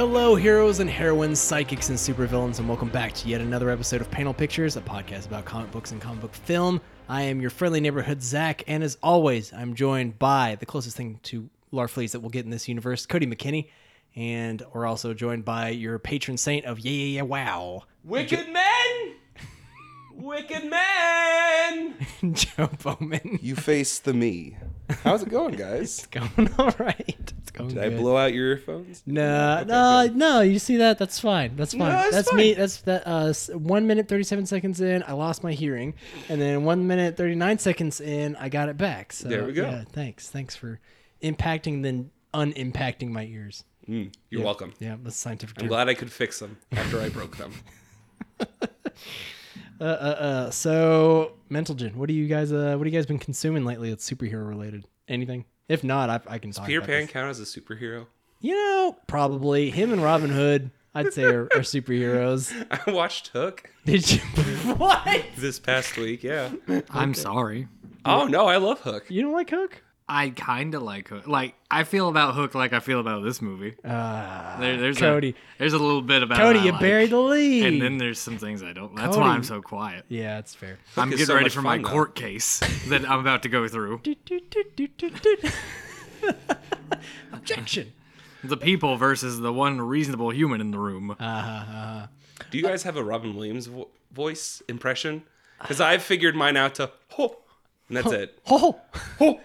Hello, heroes and heroines, psychics and supervillains, and welcome back to yet another episode of Panel Pictures, a podcast about comic books and comic book film. I am your friendly neighborhood Zach, and as always, I'm joined by the closest thing to Larfleeze that we'll get in this universe, Cody McKinney, and we're also joined by your patron saint of Yeah Yeah Yeah Wow, Wicked men! Wicked man. Joe Bowman. You face the me. How's it going, guys? It's going all right. It's going Did I blow out your earphones? No, no, no. You see that? That's fine. That's fine. it's that's fine. me. That's that. Uh, one minute thirty seven seconds in, I lost my hearing, and then one minute thirty nine seconds in, I got it back. So There we go. Yeah, thanks. Thanks for impacting then unimpacting my ears. Mm, you're welcome. Yeah, that's scientific I'm term. glad I could fix them after I broke them. Uh, uh, uh, so Mentalgen, what do you guys? Uh, what have you guys been consuming lately that's superhero related? Anything? If not, I, I can talk. Peter about Pan this. count as a superhero? You know, probably him and Robin Hood. I'd say are, are superheroes. I watched Hook Did you? what? this past week. Yeah. I'm sorry. Oh no, I love Hook. You don't like Hook? I kind of like Hook. Like I feel about Hook like I feel about this movie. Uh, There, there's Cody. A, there's a little bit about Cody, I you like. buried the lead. And then there's some things I don't. That's Cody. why I'm so quiet. yeah, that's fair. I'm getting so ready much for my though. court case that I'm about to go through. Objection. The people versus the one reasonable human in the room. Uh, Do you guys have a Robin Williams vo- voice impression? Because I've figured mine out to ho, and that's it. Ho! Ho.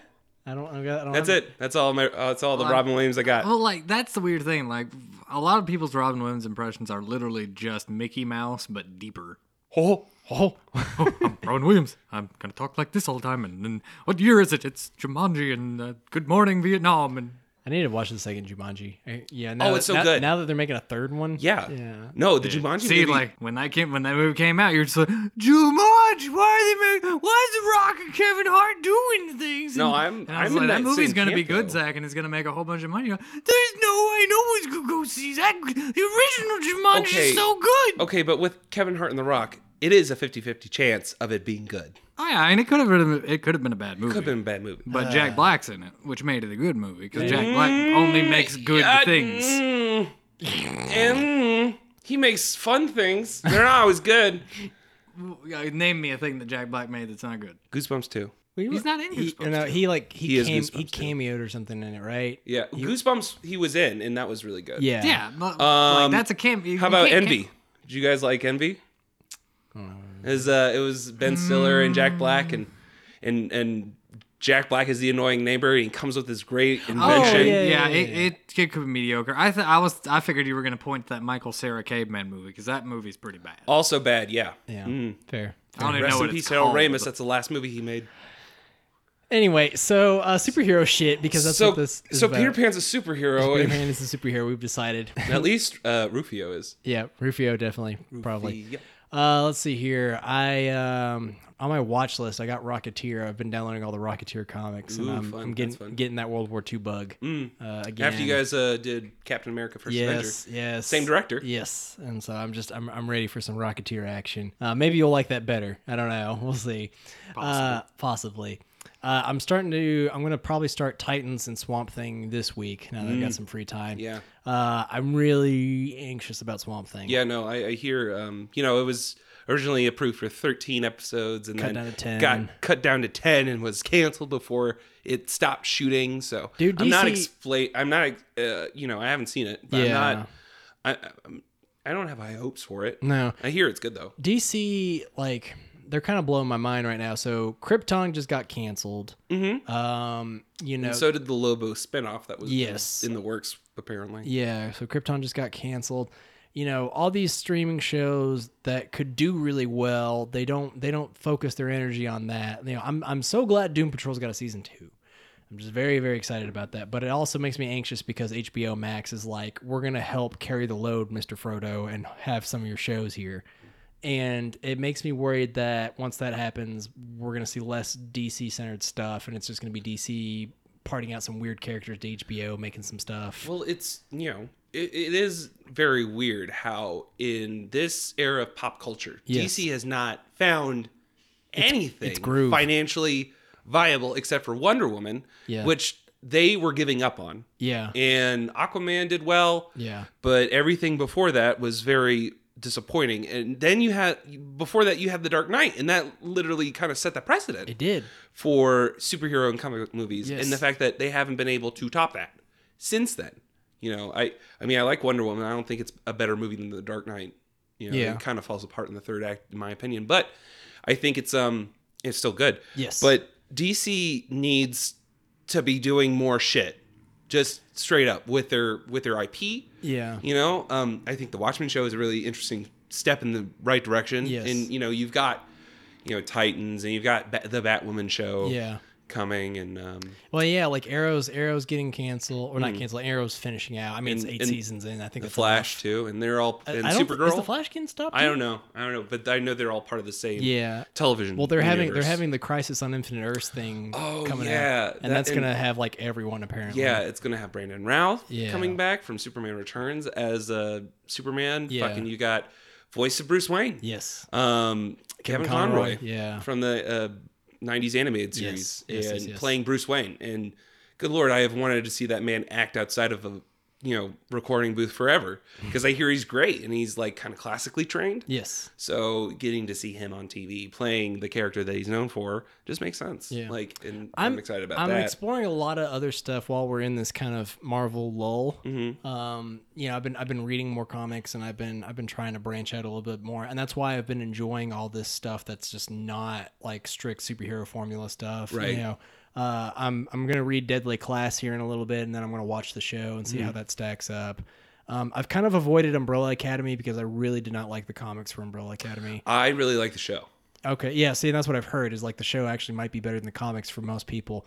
I don't. I don't That's have- it. That's all my. Uh, that's all the Well, Robin Williams I got. Well, like that's the weird thing. Like a lot of people's Robin Williams impressions are literally just Mickey Mouse but deeper. Oh, oh, I'm Robin Williams. I'm gonna talk like this all the time. And then what year is it? It's Jumanji and uh, Good Morning Vietnam. And I need to watch the second Jumanji. I- Yeah. Oh, now Oh, that- it's so now- good. Now that they're making a third one. Yeah. Yeah. No, the Jumanji see, movie. like when that came, when that movie came out, you're just like Jumanji. Why are they making? Why is The Rock and Kevin Hart doing things? No, I'm- and I was I'm in like, that that movie's gonna be good, though. Zach, and it's gonna make a whole bunch of money. You're There's no way no one's gonna go see that. The original Jumanji Okay. is so good. okay, but with Kevin Hart and The Rock, it is a 50-50 chance of it being good. Oh yeah, and it could have been it could have been a bad movie. Could have been a bad movie. But Jack Black's in it, which made it a good movie because Jack Black only makes good Uh, things. mm, and mm, he makes fun things. They're not always good. Yeah, Name me a thing that Jack Black made that's not good. Goosebumps too. He's not in he, Goosebumps no, two. he like he He is came, Goosebumps he two. cameoed or something in it, right? Yeah, Goosebumps he was in, and that was really good. Yeah. Yeah, but, Um, like that's a camp. How about Envy? camp- Did you guys like Envy? It was, uh, it was Ben Stiller and Jack Black, and and and Jack Black is the annoying neighbor. And he comes with this great Oh invention. yeah, yeah, it, yeah. it, it could be mediocre. I th- I was I figured you were gonna point to that Michael Cera Caveman movie because that movie's pretty bad. Also bad, yeah. Yeah. Fair. I don't even Rest know in what peace, it's Harold called, Ramis. but- That's the last movie he made. Anyway, so uh, superhero shit because that's so what this is so about. Peter Pan's a superhero, Peter Pan is a superhero. We've decided. at least uh, Rufio is. yeah, Rufio definitely, probably. Uh, let's see here. I um on my watch list, I got Rocketeer. I've been downloading all the Rocketeer comics, and I'm, fun. I'm getting fun. getting that World War II bug uh, again. After you guys uh, did Captain America: First Avenger. Yes, yes. Same director. Yes, and so I'm just I'm I'm ready for some Rocketeer action. Uh, maybe you'll like that better. I don't know. We'll see. Uh, possibly. Uh, I'm starting to. I'm gonna probably start Titans and Swamp Thing this week. Now that I've got some free time. Mm. Yeah. Uh, I'm really anxious about Swamp Thing. Yeah, no, I, I hear. Um, you know, it was originally approved for 13 episodes, and Cut then down to 10. got cut down to 10, and was canceled before it stopped shooting. So, Dude, I'm not DC I'm not. Uh, you know, I haven't seen it. But Yeah. I'm not. I, I'm, I don't have high hopes for it. No. I hear it's good though. DC like they're kind of blowing my mind right now. So Krypton just got canceled. Mm-hmm. Um, you know. So did the Lobo spinoff that was Yes. in the works apparently. Yeah, so Krypton just got canceled. You know, all these streaming shows that could do really well, they don't they don't focus their energy on that. You know, I'm I'm so glad Doom Patrol's got a season 2. I'm just very very excited about that, but it also makes me anxious because HBO Max is like, we're going to help carry the load, Mr. Frodo, and have some of your shows here. And it makes me worried that once that happens, we're going to see less DC centered stuff and it's just going to be DC parting out some weird characters to HBO, making some stuff. Well, it's you know, it, it is very weird how in this era of pop culture, Yes. DC has not found anything it's financially viable except for Wonder Woman, Yeah. which they were giving up on. Yeah. And Aquaman did well, Yeah. but everything before that was very disappointing. And then you had before that you had The Dark Knight, and that literally kind of set the precedent It did. for superhero and comic book movies, Yes. and the fact that they haven't been able to top that since then. You know, I I mean, I like Wonder Woman. I don't think it's a better movie than The Dark Knight. You know, Yeah. it kind of falls apart in the third act, in my opinion. But I think it's um it's still good. Yes. But DC needs to be doing more shit, just straight up with their with their IP. Yeah. You know, um, I think the Watchmen show is a really interesting step in the right direction. Yes. And you know, you've got you know Titans, and you've got ba- the Batwoman show Yeah. Coming, and um, Well, yeah, like Arrow's Arrow's getting canceled or not canceled. Arrow's finishing out. I mean, Mm. And- it's eight seasons in. I think the Flash too, and they're all and enough. I don't Supergirl. Is the Flash getting stopped? I don't know, I don't know, but I know they're all part of the same Yeah. television. Well, they're having they're having the Crisis on Infinite Earths thing Oh, coming yeah, out, and that- that's and- gonna have like everyone apparently. Yeah, it's gonna have Brandon Routh Yeah. coming back from Superman Returns as uh, Superman. Yeah. Fucking, you got voice of Bruce Wayne. Yes. Um, Kevin, Conroy, Conroy, yeah. from the uh, '90s animated series, Yes, yes, and yes, playing Bruce Wayne. And good lord, I have wanted to see that man act outside of a you know recording booth forever because I hear he's great and he's like kind of classically trained. Yes. So getting to see him on TV playing the character that he's known for just makes sense. Yeah. Like, and I'm, excited about that. I'm exploring a lot of other stuff while we're in this kind of Marvel lull. Mm-hmm. Um, you know, I've been I've been reading more comics and I've been I've been trying to branch out a little bit more, and that's why I've been enjoying all this stuff that's just not like strict superhero formula stuff. Right. You know, uh, I'm I'm gonna read Deadly Class here in a little bit, and then I'm gonna watch the show and see Mm-hmm. how that stacks up. Um, I've kind of avoided Umbrella Academy because I really did not like the comics for Umbrella Academy. I really like the show. Okay, yeah. See, that's what I've heard is like the show actually might be better than the comics for most people.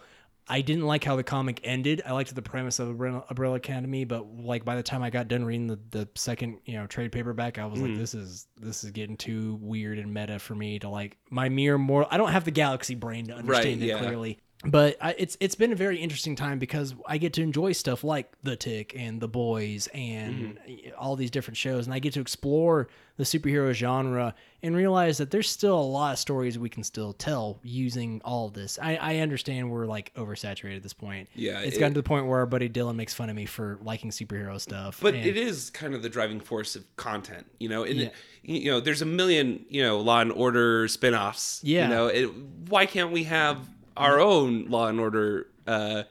I didn't like how the comic ended. I liked the premise of Umbrella, Umbrella Academy, but like by the time I got done reading the, the second you know trade paperback, I was like, mm. this is this is getting too weird and meta for me to like my mere moral. I don't have the galaxy brain to understand it yeah. clearly. But I, it's it's been a very interesting time because I get to enjoy stuff like The Tick and The Boys and mm-hmm. all these different shows, and I get to explore the superhero genre and realize that there's still a lot of stories we can still tell using all of this. I, I understand we're like oversaturated at this point. Yeah, it's it- gotten to the point where our buddy Dylan makes fun of me for liking superhero stuff. But and- it is kind of the driving force of content, you know. And Yeah. you know, there's a million, you know, Law and Order spin-offs. Yeah. You know, it, why can't we have our own Law and Order uh,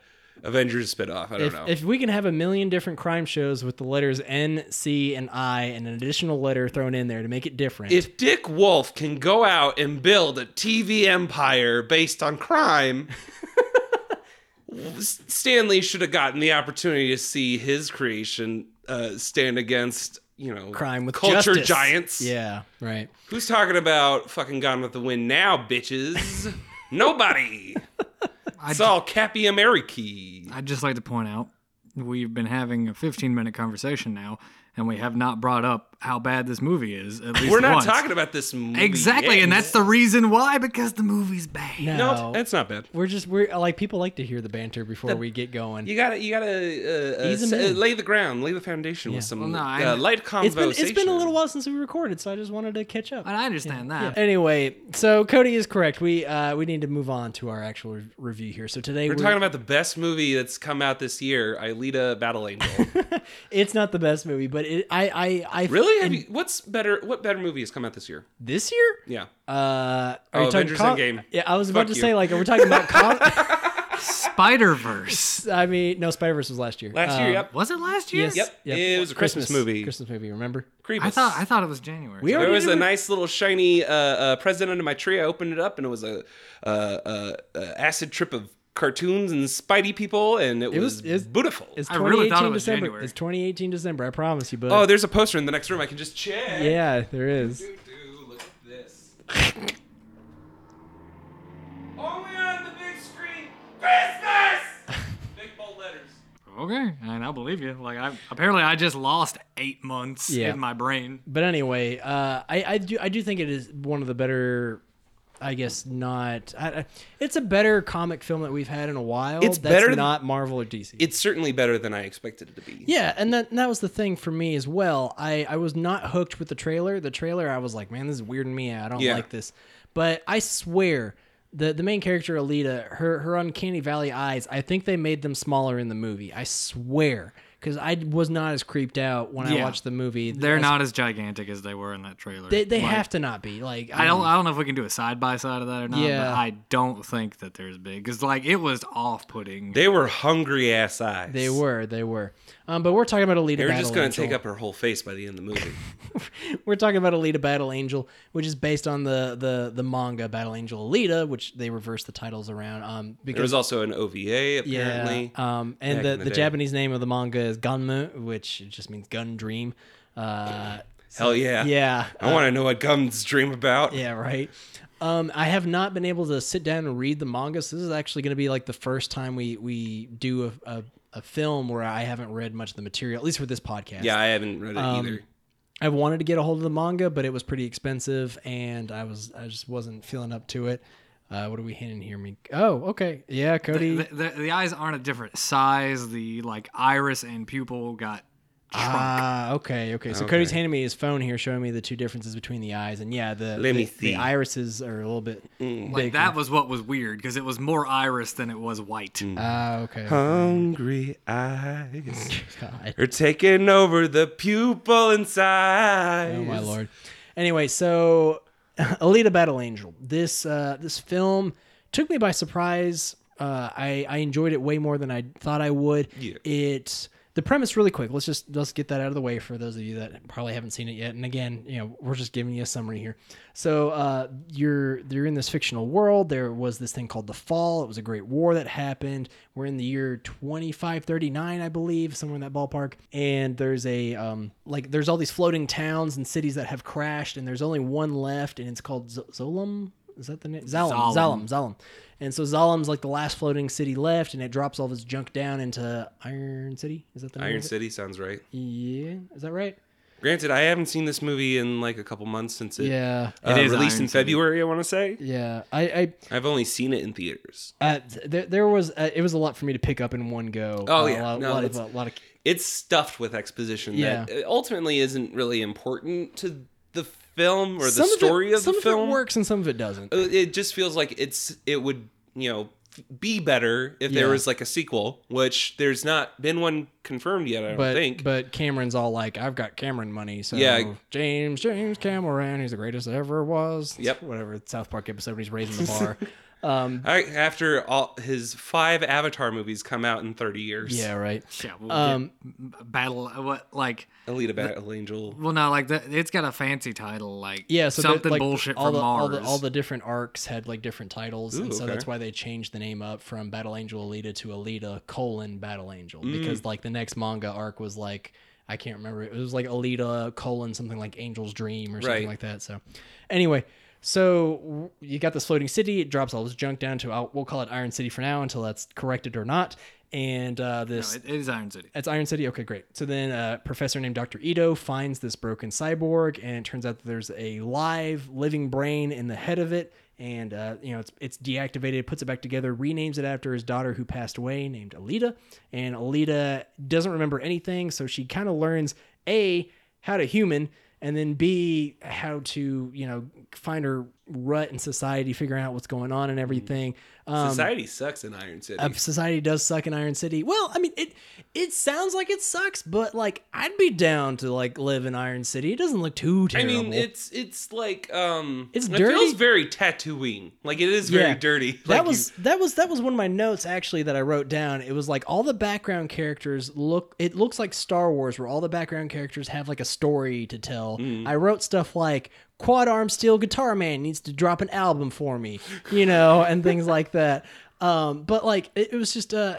Avengers spin-off? I don't if, know. if we can have a million different crime shows with the letters N, C, and I, and an additional letter thrown in there to make it different. if Dick Wolf can go out and build a TV empire based on crime, Stan Lee should have gotten the opportunity to see his creation uh, stand against, you know, crime with culture justice. giants. Yeah, right. Who's talking about fucking Gone with the Wind now, bitches? Nobody. It's all Cappy America. I'd just like to point out we've been having a 15 minute conversation now, and we have not brought up how bad this movie is. At least We're not once. talking about this movie. exactly, yet. and that's the reason why because the movie's bad. No, no, it's not bad. we're just we're like people like to hear the banter before we get going. You gotta, you gotta uh, uh, s- uh, lay the ground, lay the foundation Yeah. with some Well, no, uh, light conversation. it's been it's been a little while since we recorded, so I just wanted to catch up. And I understand that. Anyway, so Cody is correct. We uh, we need to move on to our actual re- review here. So today We're talking about the best movie that's come out this year, Alita Battle Angel. it's not the best movie, but it, I I I really? Have you, what's better? What better movie has come out this year? this year. Yeah. Uh, are Oh, you talking Avengers com- Endgame. Yeah, I was about to you. say like, are we talking about? Com- Spider Verse. I mean, no, Spider Verse was last year. Last year, Um, yep. Was it last year? Yes. Yep. Yep. It was a Christmas, movie. Christmas movie. Remember? Creepus. I thought I thought it was January. We There already was a re- nice little shiny uh, uh, present under my tree. I opened it up, and it was a, uh, uh, uh, acid trip of cartoons and Spidey people, and it, was- was, beautiful. It's I really 2018 it was December. January. It's 2018 December. I promise you, bud. oh, there's a poster in the next room. I can just check. yeah, there is. Dude, dude, look at this. Only on the big screen. Business. big bold letters. Okay, and I believe you. Like I apparently I just lost eight months Yeah. in my brain. But anyway, uh, I I do I do think it is one of the better. I guess not. I, it's a better comic film that we've had in a while. It's that's better than- not Marvel or DC. It's certainly better than I expected it to be. Yeah, and that and that was the thing for me as well. I I was not hooked with the trailer. The trailer, I was like, man, this is weirding me out. I don't Yeah. like this. But I swear, the the main character Alita, her her uncanny valley eyes. I think they made them smaller in the movie. I swear, because I was not as creeped out when I watched the movie. They're as- not as gigantic as they were in that trailer. They they Like, have to not be like I don't. I don't know if we can do a side by side of that or not. Yeah. But I don't think that there's big because like it was off putting. They were hungry ass eyes. They were, they were. Um, but we're talking about Alita. They were Battle just going to take up her whole face by the end of the movie. We're talking about Alita Battle Angel, which is based on the the the manga Battle Angel Alita, which they reversed the titles around. Um, there because was also an OVA apparently. yeah, um, and the the, the. Japanese name of the manga is Gunmu, which just means gun dream. Uh, Hell yeah. yeah, I want to know what Gums dream about. Yeah, right. Um, I have not been able to sit down and read the manga, so this is actually going to be like the first time we we do a, a, a film where I haven't read much of the material, at least for this podcast. Yeah, I haven't read it Um, either. I've wanted to get a hold of the manga, but it was pretty expensive, and I was I just wasn't feeling up to it. Uh, what are we hinting here? Me? Oh, okay. Yeah, Cody. the, the, the eyes aren't a different size. The like iris and pupil got shrunk. Ah, okay, okay. So Okay. Cody's handing me his phone here, showing me the two differences between the eyes, and yeah, the Let me the, see. the irises are a little bit like that was what was weird because it was more iris than it was white. Ah, okay. Hungry eyes God. are taking over the pupil inside. Oh my lord. Anyway, so Alita Battle Angel. This uh, this film took me by surprise. Uh, I I enjoyed it way more than I thought I would. Yeah. It the premise really quick. Let's just let's get that out of the way for those of you that probably haven't seen it yet. And again, you know, we're just giving you a summary here. So uh, you're you're in this fictional world. There was this thing called the Fall. It was a great war that happened. We're in the year 2539, I believe, somewhere in that ballpark. And there's a um, like there's all these floating towns and cities that have crashed, and there's only one left, and it's called Z- Zolom. Is that the name? Zalem. Zalem. Zalem. Zalem. And so Zalem's like the last floating city left, and it drops all of its junk down into Iron City. Is that the name? Iron of it? City sounds right. Yeah, is that right? Granted, I haven't seen this movie in like a couple months since it, Yeah, uh, It is released Iron in City. February. I want to say yeah. I, I I've only seen it in theaters. uh, there, there was uh, it was a lot for me to pick up in one go. Oh, Uh, yeah. a lot, No, lot of it's- a lot of It's stuffed with exposition Yeah. that uh, ultimately isn't really important to the film or the some story of, it, of some the film. Of it works and some of it doesn't. Uh, It just feels like it's it would you know be better if there was like a sequel, which there's not been one confirmed yet. I don't But think. but Cameron's all like, I've got Cameron money, so Yeah. James James Cameron, he's the greatest ever was. Yep. whatever South Park episode when he's raising the bar. um, I, after all his five Avatar movies come out in 30 years, yeah, right. Yeah, we'll Um, battle. What like? Alita Battle Angel. Well, no, like that. It's got a fancy title, like Yeah, so something like, bullshit all from the, Mars. All the, all the different arcs had like different titles, and so okay. that's why they changed the name up from Battle Angel Alita to Alita colon Battle Angel Mm. because like the next manga arc was like I can't remember it was like Alita colon something like Angel's Dream or something Right. like that. So anyway, so you got this floating city. It drops all this junk down to uh, we'll call it Iron City for now until that's corrected or not. And uh, No, this it, it is Iron City. it's Iron City. Okay, great. So then a professor named Dr. Ito finds this broken cyborg, and it turns out that there's a live, living brain in the head of it. And, uh, you know, it's, it's deactivated, puts it back together, renames it after his daughter who passed away, named Alita. And Alita doesn't remember anything, so she kind of learns A, how to human, and then B, how to, you know, find her rut in society, figuring out what's going on and everything. Um, Society sucks in Iron City. uh, society does suck in Iron City. Well, I mean, it it sounds like it sucks, but like I'd be down to like live in Iron City. It doesn't look too terrible. I mean, it's it's like um, It's it dirty. feels very Tatooine. Like it is very Yeah. dirty. that Like, was that was that was one of my notes actually that I wrote down. It was like all the background characters look. It looks like Star Wars, where all the background characters have like a story to tell. Mm. I wrote stuff like Quad Arm Steel Guitar Man needs to drop an album for me, you know, and things like that. Um, but like it, it was just uh,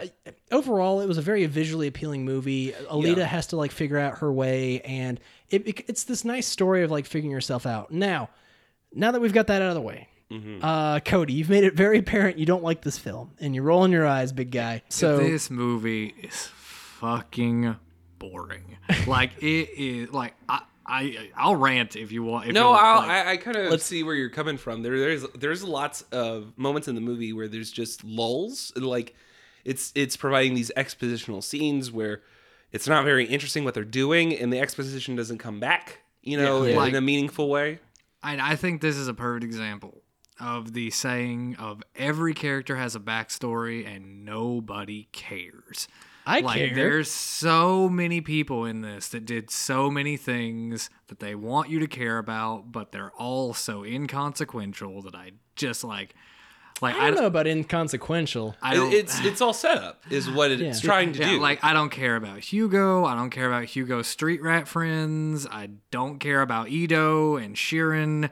overall, it was a very visually appealing movie. Alita Yeah. has to like figure out her way, and it, it, it's this nice story of like figuring yourself out. Now, now that we've got that out of the way, Mm-hmm. uh, Cody, you've made it very apparent you don't like this film, and you're rolling your eyes, big guy. So this movie is fucking boring. like it is. Like I, I, I'll rant if you want. If No, you, I'll, like, I, I kind of see where you're coming from. There, there's there's lots of moments in the movie where there's just lulls, and like it's it's providing these expositional scenes where it's not very interesting what they're doing, and the exposition doesn't come back, you know, Yeah. in a meaningful way. I, I think this is a perfect example. of the saying of every character has a backstory and nobody cares. I like care. there's so many people in this that did so many things that they want you to care about, but they're all so inconsequential that I just like like I don't know about inconsequential. I don't it's it's all set up is what it's Yeah. trying to yeah, do. like I don't care about Hugo. I don't care about Hugo's street rat friends. I don't care about Edo and Chiren.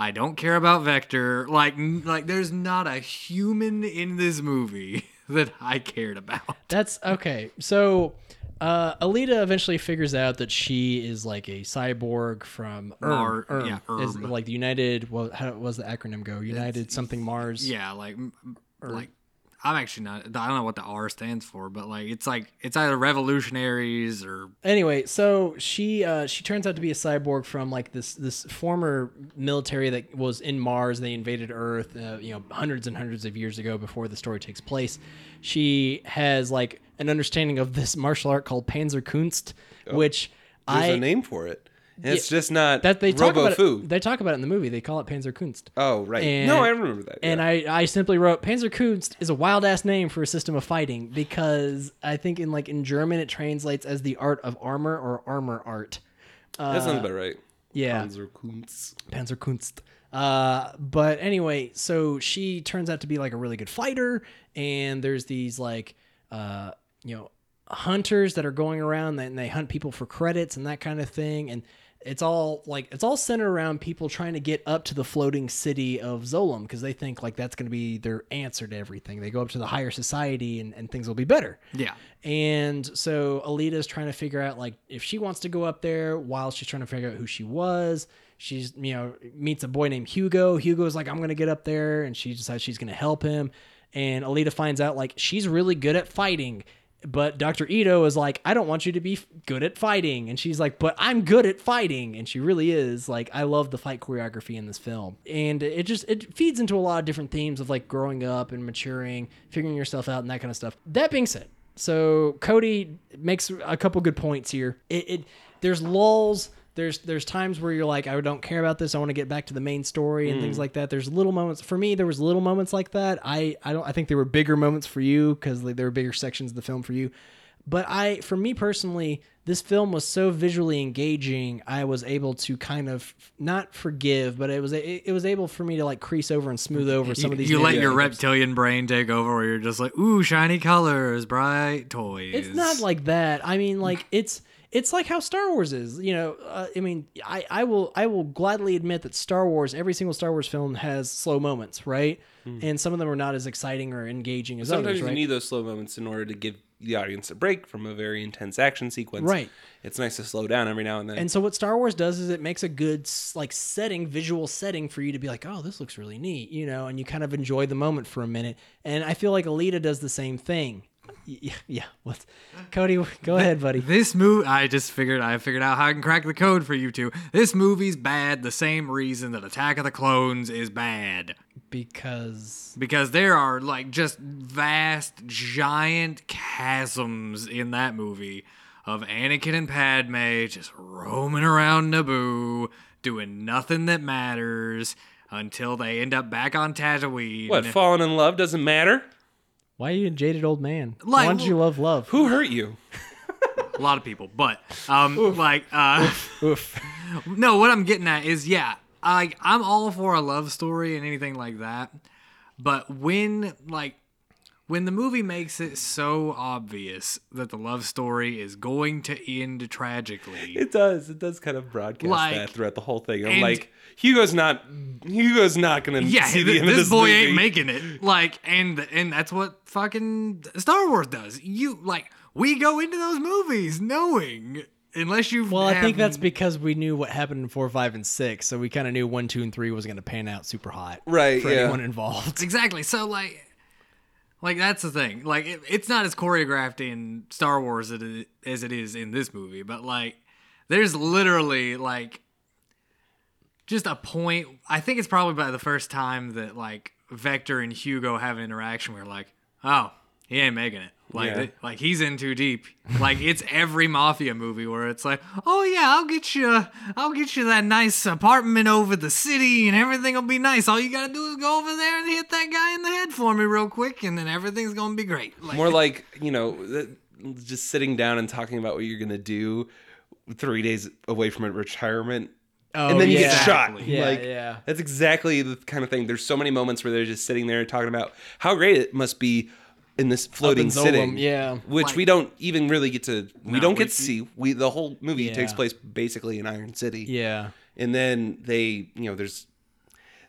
I don't care about Vector. Like, like there's not a human in this movie that I cared about. That's okay. So, uh, Alita eventually figures out that she is like a cyborg from ERM. Mar- ERM. yeah, Is ERM. like the United. Well, how was the acronym go? United something Mars. Yeah, like, like I'm actually not. I don't know what the R stands for, but like it's like it's either revolutionaries or Anyway, so she uh, she turns out to be a cyborg from like this this former military that was in Mars. They invaded Earth, uh, you know, hundreds and hundreds of years ago before the story takes place. She has like an understanding of this martial art called Panzerkunst, which There's I a name for it. It's just not that they talk about Robo-Fu. it, they talk about it in the movie. They call it Panzerkunst. Oh right. And- no, I remember that. And. I, I simply wrote Panzerkunst is a wild ass name for a system of fighting because I think in like in German it translates as the art of armor or armor art. that sounds about right. Yeah, Panzer Panzerkunst. Panzerkunst. Uh, but anyway, so she turns out to be like a really good fighter, and there's these like, uh, you know, hunters that are going around and they hunt people for credits and that kind of thing, and it's all like it's all centered around people trying to get up to the floating city of Zolom because they think like that's going to be their answer to everything. They go up to the higher society and, and things will be better. yeah. And so Alita's trying to figure out like if she wants to go up there while she's trying to figure out who she was. She's you know meets a boy named Hugo. Hugo's like I'm gonna get up there, and she decides she's gonna help him. And Alita finds out like she's really good at fighting, but Dr. Ito is like I don't want you to be good at fighting, and she's like but I'm good at fighting, and she really is. Like I love the fight choreography in this film, and it just it feeds into a lot of different themes of like growing up and maturing, figuring yourself out, and that kind of stuff. That being said. So Cody makes a couple good points here. It, it there's lulls. There's there's times where you're like, I don't care about this. I want to get back to the main story and things mm. like that. There's little moments for me. There was little moments like that. I I don't. I think there were bigger moments for you because like, there were bigger sections of the film for you. But I, for me personally, this film was so visually engaging. I was able to kind of not forgive, but it was it, it was able for me to like crease over and smooth over some You, of these. you let your hiccups. reptilian brain take over, where you're just like, ooh, shiny colors, bright toys. It's not like that. I mean, like it's it's like how Star Wars is. You know, uh, I mean, I I will I will gladly admit that Star Wars, every single Star Wars film has slow moments, right? And some of them are not as exciting or engaging as Sometimes others, Sometimes you right? need those slow moments in order to give the audience a break from a very intense action sequence. Right. It's nice to slow down every now and then. And so what Star Wars does is it makes a good like setting, visual setting for you to be like, "Oh, this looks really neat," you know, and you kind of enjoy the moment for a minute. And I feel like Alita does the same thing. Y- Yeah, what? Cody, go ahead, buddy. This movie, I just figured I figured out how I can crack the code for you two. This movie's bad the same reason that Attack of the Clones is bad. Because Because there are like just vast, giant chasms in that movie of Anakin and Padme just roaming around Naboo, doing nothing that matters until they end up back on Tatooine. what, falling in love doesn't matter? Why are you a jaded old man? Like- Why don't you love love? Who hurt you? A lot of people, but um, like uh. Oof. No, what I'm getting at is, yeah, I I'm all for a love story and anything like that, but when like when the movie makes it so obvious that the love story is going to end tragically, It does. It does kind of broadcast Like- that throughout the whole thing. I'm and- like, Hugo's not. Hugo's not gonna yeah, see the th- end of this this boy movie. ain't making it. Like, and and that's what fucking Star Wars does. You like we go into those movies knowing. Unless you Well, I think that's because we knew what happened in four, five, and six, so we kind of knew one, two, and three was going to pan out super hot, Right, For yeah. anyone involved. Exactly. So like, like that's the thing. Like it, it's not as choreographed in Star Wars as it- is in this movie, but like, there's literally like, just a point. I think it's probably by the first time that like Vector and Hugo have an interaction where like, oh, he ain't making it. Like, Yeah. it- like he's in too deep. Like it's every mafia movie where it's like, oh yeah, I'll get you, I'll get you that nice apartment over the city, and everything will be nice. All you gotta do is go over there and hit that guy in the head for me real quick, and then everything's gonna be great. Like, More like you know, just sitting down and talking about what you're gonna do three days away from a retirement, Oh, and then you get shot. Yeah, like, yeah. That's exactly the kind of thing. There's so many moments where they're just sitting there talking about how great it must be in this floating Zolom, city. yeah. Which Like- we don't even really get to. We No, don't we- get to see. We the whole movie Yeah. takes place basically in Iron City. Yeah. and then they you know there's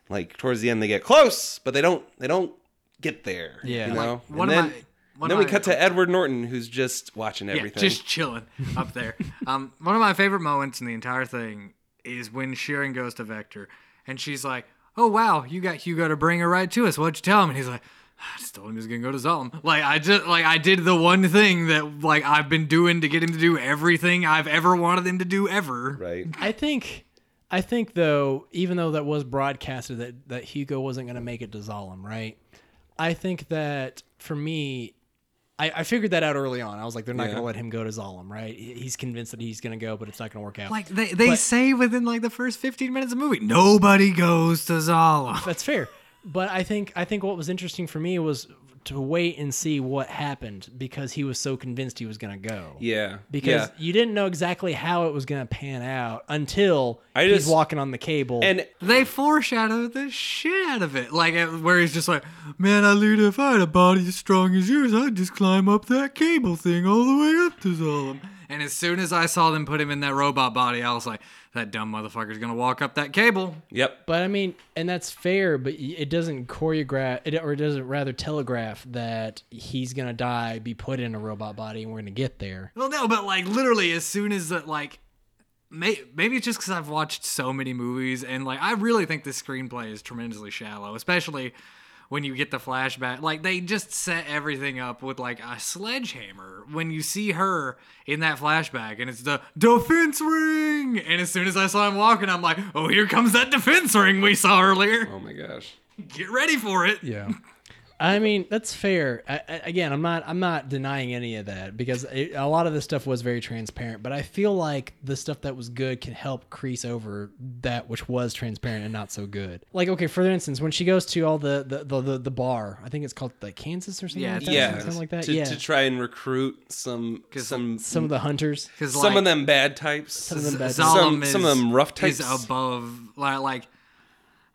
like towards the end they get close but they don't they don't get there Yeah. you know Like, one and of then, my- one then we my- cut to edward norton who's just watching yeah, everything just chilling up there. Um, one of my favorite moments in the entire thing is when Chiren goes to Vector, and she's like, "Oh wow, you got Hugo to bring her right to us. What'd you tell him?" And he's like. I just told him he was gonna go to Zalem. Like I just like I did the one thing that like I've been doing to get him to do everything I've ever wanted him to do ever. right I think I think though, even though that was broadcasted that, that Hugo wasn't gonna make it to Zalem, right? I think that for me I, I figured that out early on. I was like, they're not Yeah. gonna let him go to Zalem, right? He's convinced that he's gonna go, but it's not gonna work out. Like they, they But- say within like the first 15 minutes of the movie, nobody goes to Zalem. That's fair. But I think I think what was interesting for me was to wait and see what happened because he was so convinced he was gonna go. yeah Because yeah. you didn't know exactly how it was gonna pan out until I he's just- walking on the cable. and They foreshadowed the shit out of it. Like, uh, where he's just like, man, I lead if I had a body as strong as yours, I'd just climb up that cable thing all the way up to Zalem. And as soon as I saw them put him in that robot body, I was like, that dumb motherfucker's gonna walk up that cable. yep But I mean, and that's fair, but it doesn't choreograph it, or it doesn't rather telegraph that he's gonna die, be put in a robot body, and we're gonna get there. Well, no, but like literally, as soon as that, like, may, maybe it's just because I've watched so many movies, and like, I really think the screenplay is tremendously shallow, especially when you get the flashback. Like, they just set everything up with like a sledgehammer when you see her in that flashback, and it's the defense ring. And as soon as I saw him walking, I'm like, oh, here comes that defense ring we saw earlier. oh my gosh Get ready for it. Yeah. I mean that's fair. I, I, again, I'm not I'm not denying any of that because it, a lot of this stuff was very transparent. But I feel like the stuff that was good can help crease over that which was transparent and not so good. Like okay, for instance, when she goes to all the the the, the, the bar, I think it's called the Kansas or something Yeah, like that. yeah something like that. to, yeah, to try and recruit some some some of the hunters. Because some of them bad types Some of them bad some, Zalem some of them rough is types above like like I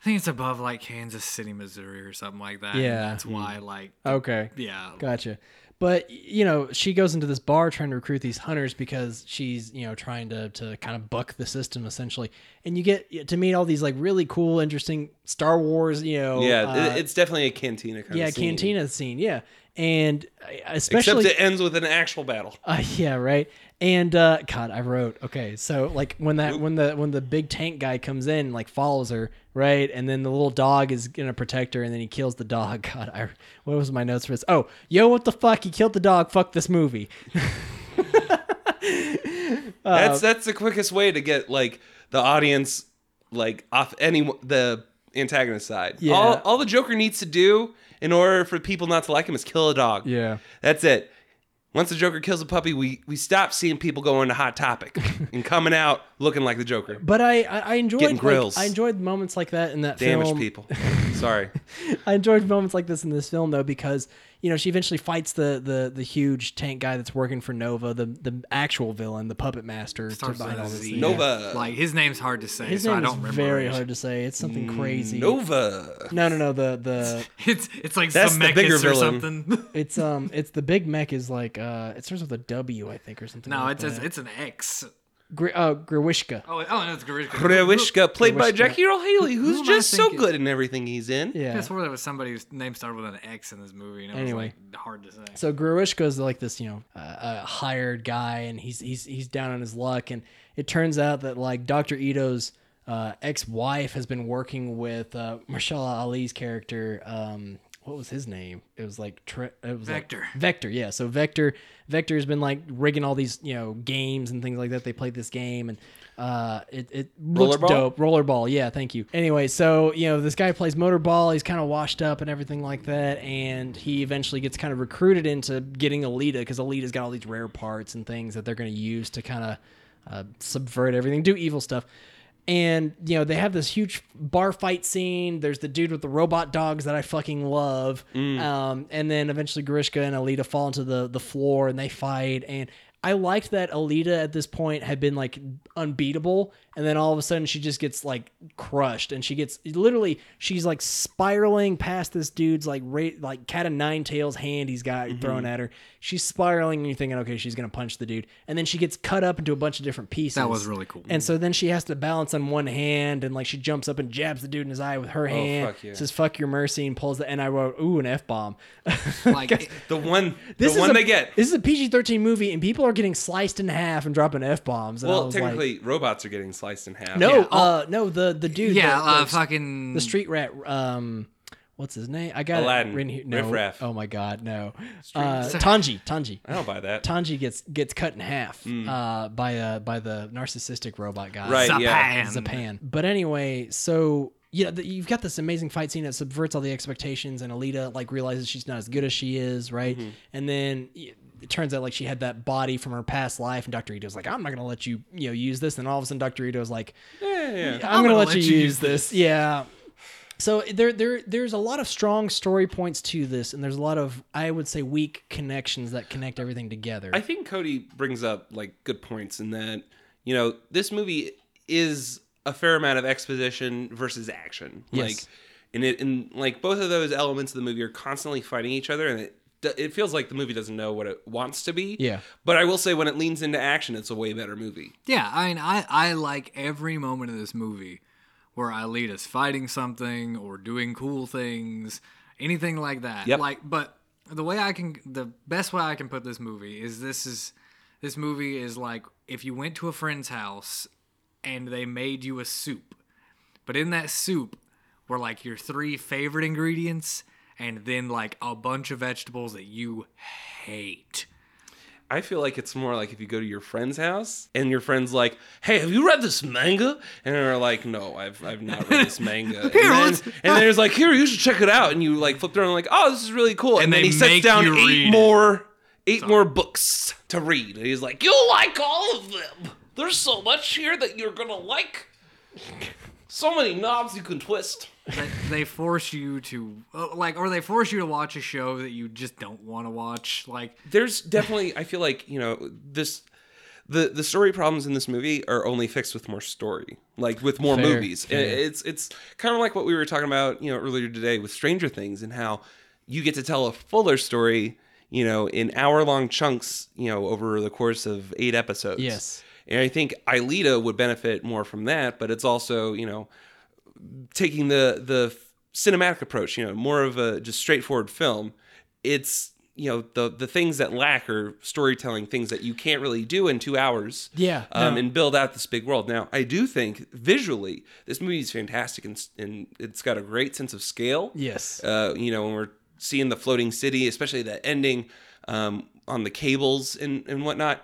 think it's above like Kansas City, Missouri, or something like that. and Yeah. that's why like Okay. yeah. Gotcha. But you know, she goes into this bar trying to recruit these hunters because she's you know trying to to kind of buck the system essentially, and you get to meet all these like really cool, interesting Star Wars. You know, yeah uh, it's definitely a cantina kind yeah, of scene. cantina scene. Yeah, and uh, except especially it ends with an actual battle uh, yeah, right. And uh, God, I wrote okay. So like when that when the when the big tank guy comes in, like follows her, right? And then the little dog is gonna protect her, and then he kills the dog. God, I what was my notes for this? Oh, yo, what the fuck? He killed the dog. Fuck this movie. that's that's the quickest way to get like the audience like off any the antagonist side. Yeah. All all the Joker needs to do in order for people not to like him is kill a dog. Yeah. That's it. Once the Joker kills a puppy, we we stop seeing people going to Hot Topic and coming out looking like the Joker. But I I, I enjoyed Getting like, grills. I enjoyed moments like that in that Damaged film. people. Sorry. I enjoyed moments like this in this film though because you know she eventually fights the the the huge tank guy that's working for Nova, the the actual villain, the puppet master to Starts behind with all this. Z. thing. Nova. Like his name's hard to say, His so I don't is remember. very it. hard to say. It's something crazy. Nova. No, no, no. The the It's it's like That's the bigger or villain. something. it's um it's the big mech is like uh it starts with a W I think or something. no, like it's that. it's, it's an X. Gr- uh, Grewishka. Oh, oh, no, it's Grishka. Grewishka, played by Grewishka. Jackie Earle Haley, who's am I just so thinking? good in everything he's in. I Yeah. swore there was somebody whose name started with an X in this movie. And it Anyway. was like hard to say. So Grewishka is like this, you know, uh, a hired guy, and he's he's he's down on his luck, and it turns out that like Doctor Ito's uh, ex-wife has been working with uh, Mahershala Ali's character. Um, what was his name? It was like Tre- it was like- Vector. Vector, yeah. So Vector, Vector has been like rigging all these, you know, games and things like that. They played this game, and Uh, it, it looks Rollerball? dope. Rollerball, yeah, thank you. Anyway, so you know this guy plays motorball. He's kind of washed up and everything like that, and he eventually gets kind of recruited into getting Alita because Alita's got all these rare parts and things that they're going to use to kind of uh, subvert everything, do evil stuff. And you know they have this huge bar fight scene. There's the dude with the robot dogs that I fucking love. Um, and then eventually Grishka and Alita fall into the the floor and they fight. And I liked that Alita at this point had been like unbeatable, and then all of a sudden she just gets like crushed, and she gets literally she's like spiraling past this dude's like ra- like cat of nine tails hand he's got mm-hmm. thrown at her. She's spiraling, and you're thinking, okay, she's gonna punch the dude, and then she gets cut up into a bunch of different pieces. That was really cool. And so then she has to balance on one hand, and like she jumps up and jabs the dude in his eye with her oh, hand. fuck yeah. Says "fuck your mercy" and pulls the. And I wrote, "Ooh, an f bomb." like The one, This the is one a, they get. This is a PG-13 movie, and people are getting sliced in half and dropping f bombs. Well, technically, robots are getting sliced in half. no, Yeah, uh, no, the the dude, yeah, the, uh, the, fucking the street rat. Um, what's his name? I got Aladdin. it written here. No, Riff Raff. oh my god, no. Uh, Tanji, Tanji. I don't buy that. Tanji gets gets cut in half uh, by uh, by the narcissistic robot guy. Right, yeah. Zapan. Zapan. But anyway, so yeah, the, you've got this amazing fight scene that subverts all the expectations, and Alita like realizes she's not as good as she is, right? Mm-hmm. And then y- it turns out like she had that body from her past life, and Doctor Ito's like, I'm not gonna let you, you know, use this. And all of a sudden, Doctor Ito's like, Yeah, yeah. I'm, gonna, let, you, use this. Yeah. So there, there, there's a lot of strong story points to this, and there's a lot of, I would say, weak connections that connect everything together. I think Cody brings up like good points in that you know this movie is a fair amount of exposition versus action. Yes. Like, and it and like both of those elements of the movie are constantly fighting each other, and it it feels like the movie doesn't know what it wants to be. Yeah. But I will say when it leans into action, it's a way better movie. Yeah, I mean, I, I like every moment of this movie where Alita's fighting something or doing cool things, anything like that. Yep. Like, but the way I can, the best way I can put this movie is this is, this movie is like if you went to a friend's house and they made you a soup, but in that soup were like your three favorite ingredients and then like a bunch of vegetables that you hate. I feel like it's more like if you go to your friend's house and your friend's like, "Hey, have you read this manga?" and they're like, "No, I've I've not read this manga." and, then, and there's like, "Here, you should check it out." And you like flip through and like, "Oh, this is really cool." And, And then he sets down eight read more eight more books to read. And he's like, "You'll like all of them. There's so much here that you're gonna like. So many knobs you can twist." they, they force you to uh, like or they force you to watch a show that you just don't want to watch like there's definitely I feel like you know this the the story problems in this movie are only fixed with more story like with more Fair, movies fair. it's it's kind of like what we were talking about you know earlier today with Stranger Things and how you get to tell a fuller story you know in hour long chunks you know over the course of eight episodes Yes. And I think Alita would benefit more from that but it's also you know taking the the cinematic approach, you know, more of a just straightforward film. It's you know the the things that lack are storytelling things that you can't really do in two hours. Yeah, um, no. and build out this big world. Now, I do think visually this movie is fantastic and, and it's got a great sense of scale. yes. Uh, you know, when we're seeing the floating city, especially that ending um, on the cables and, and whatnot,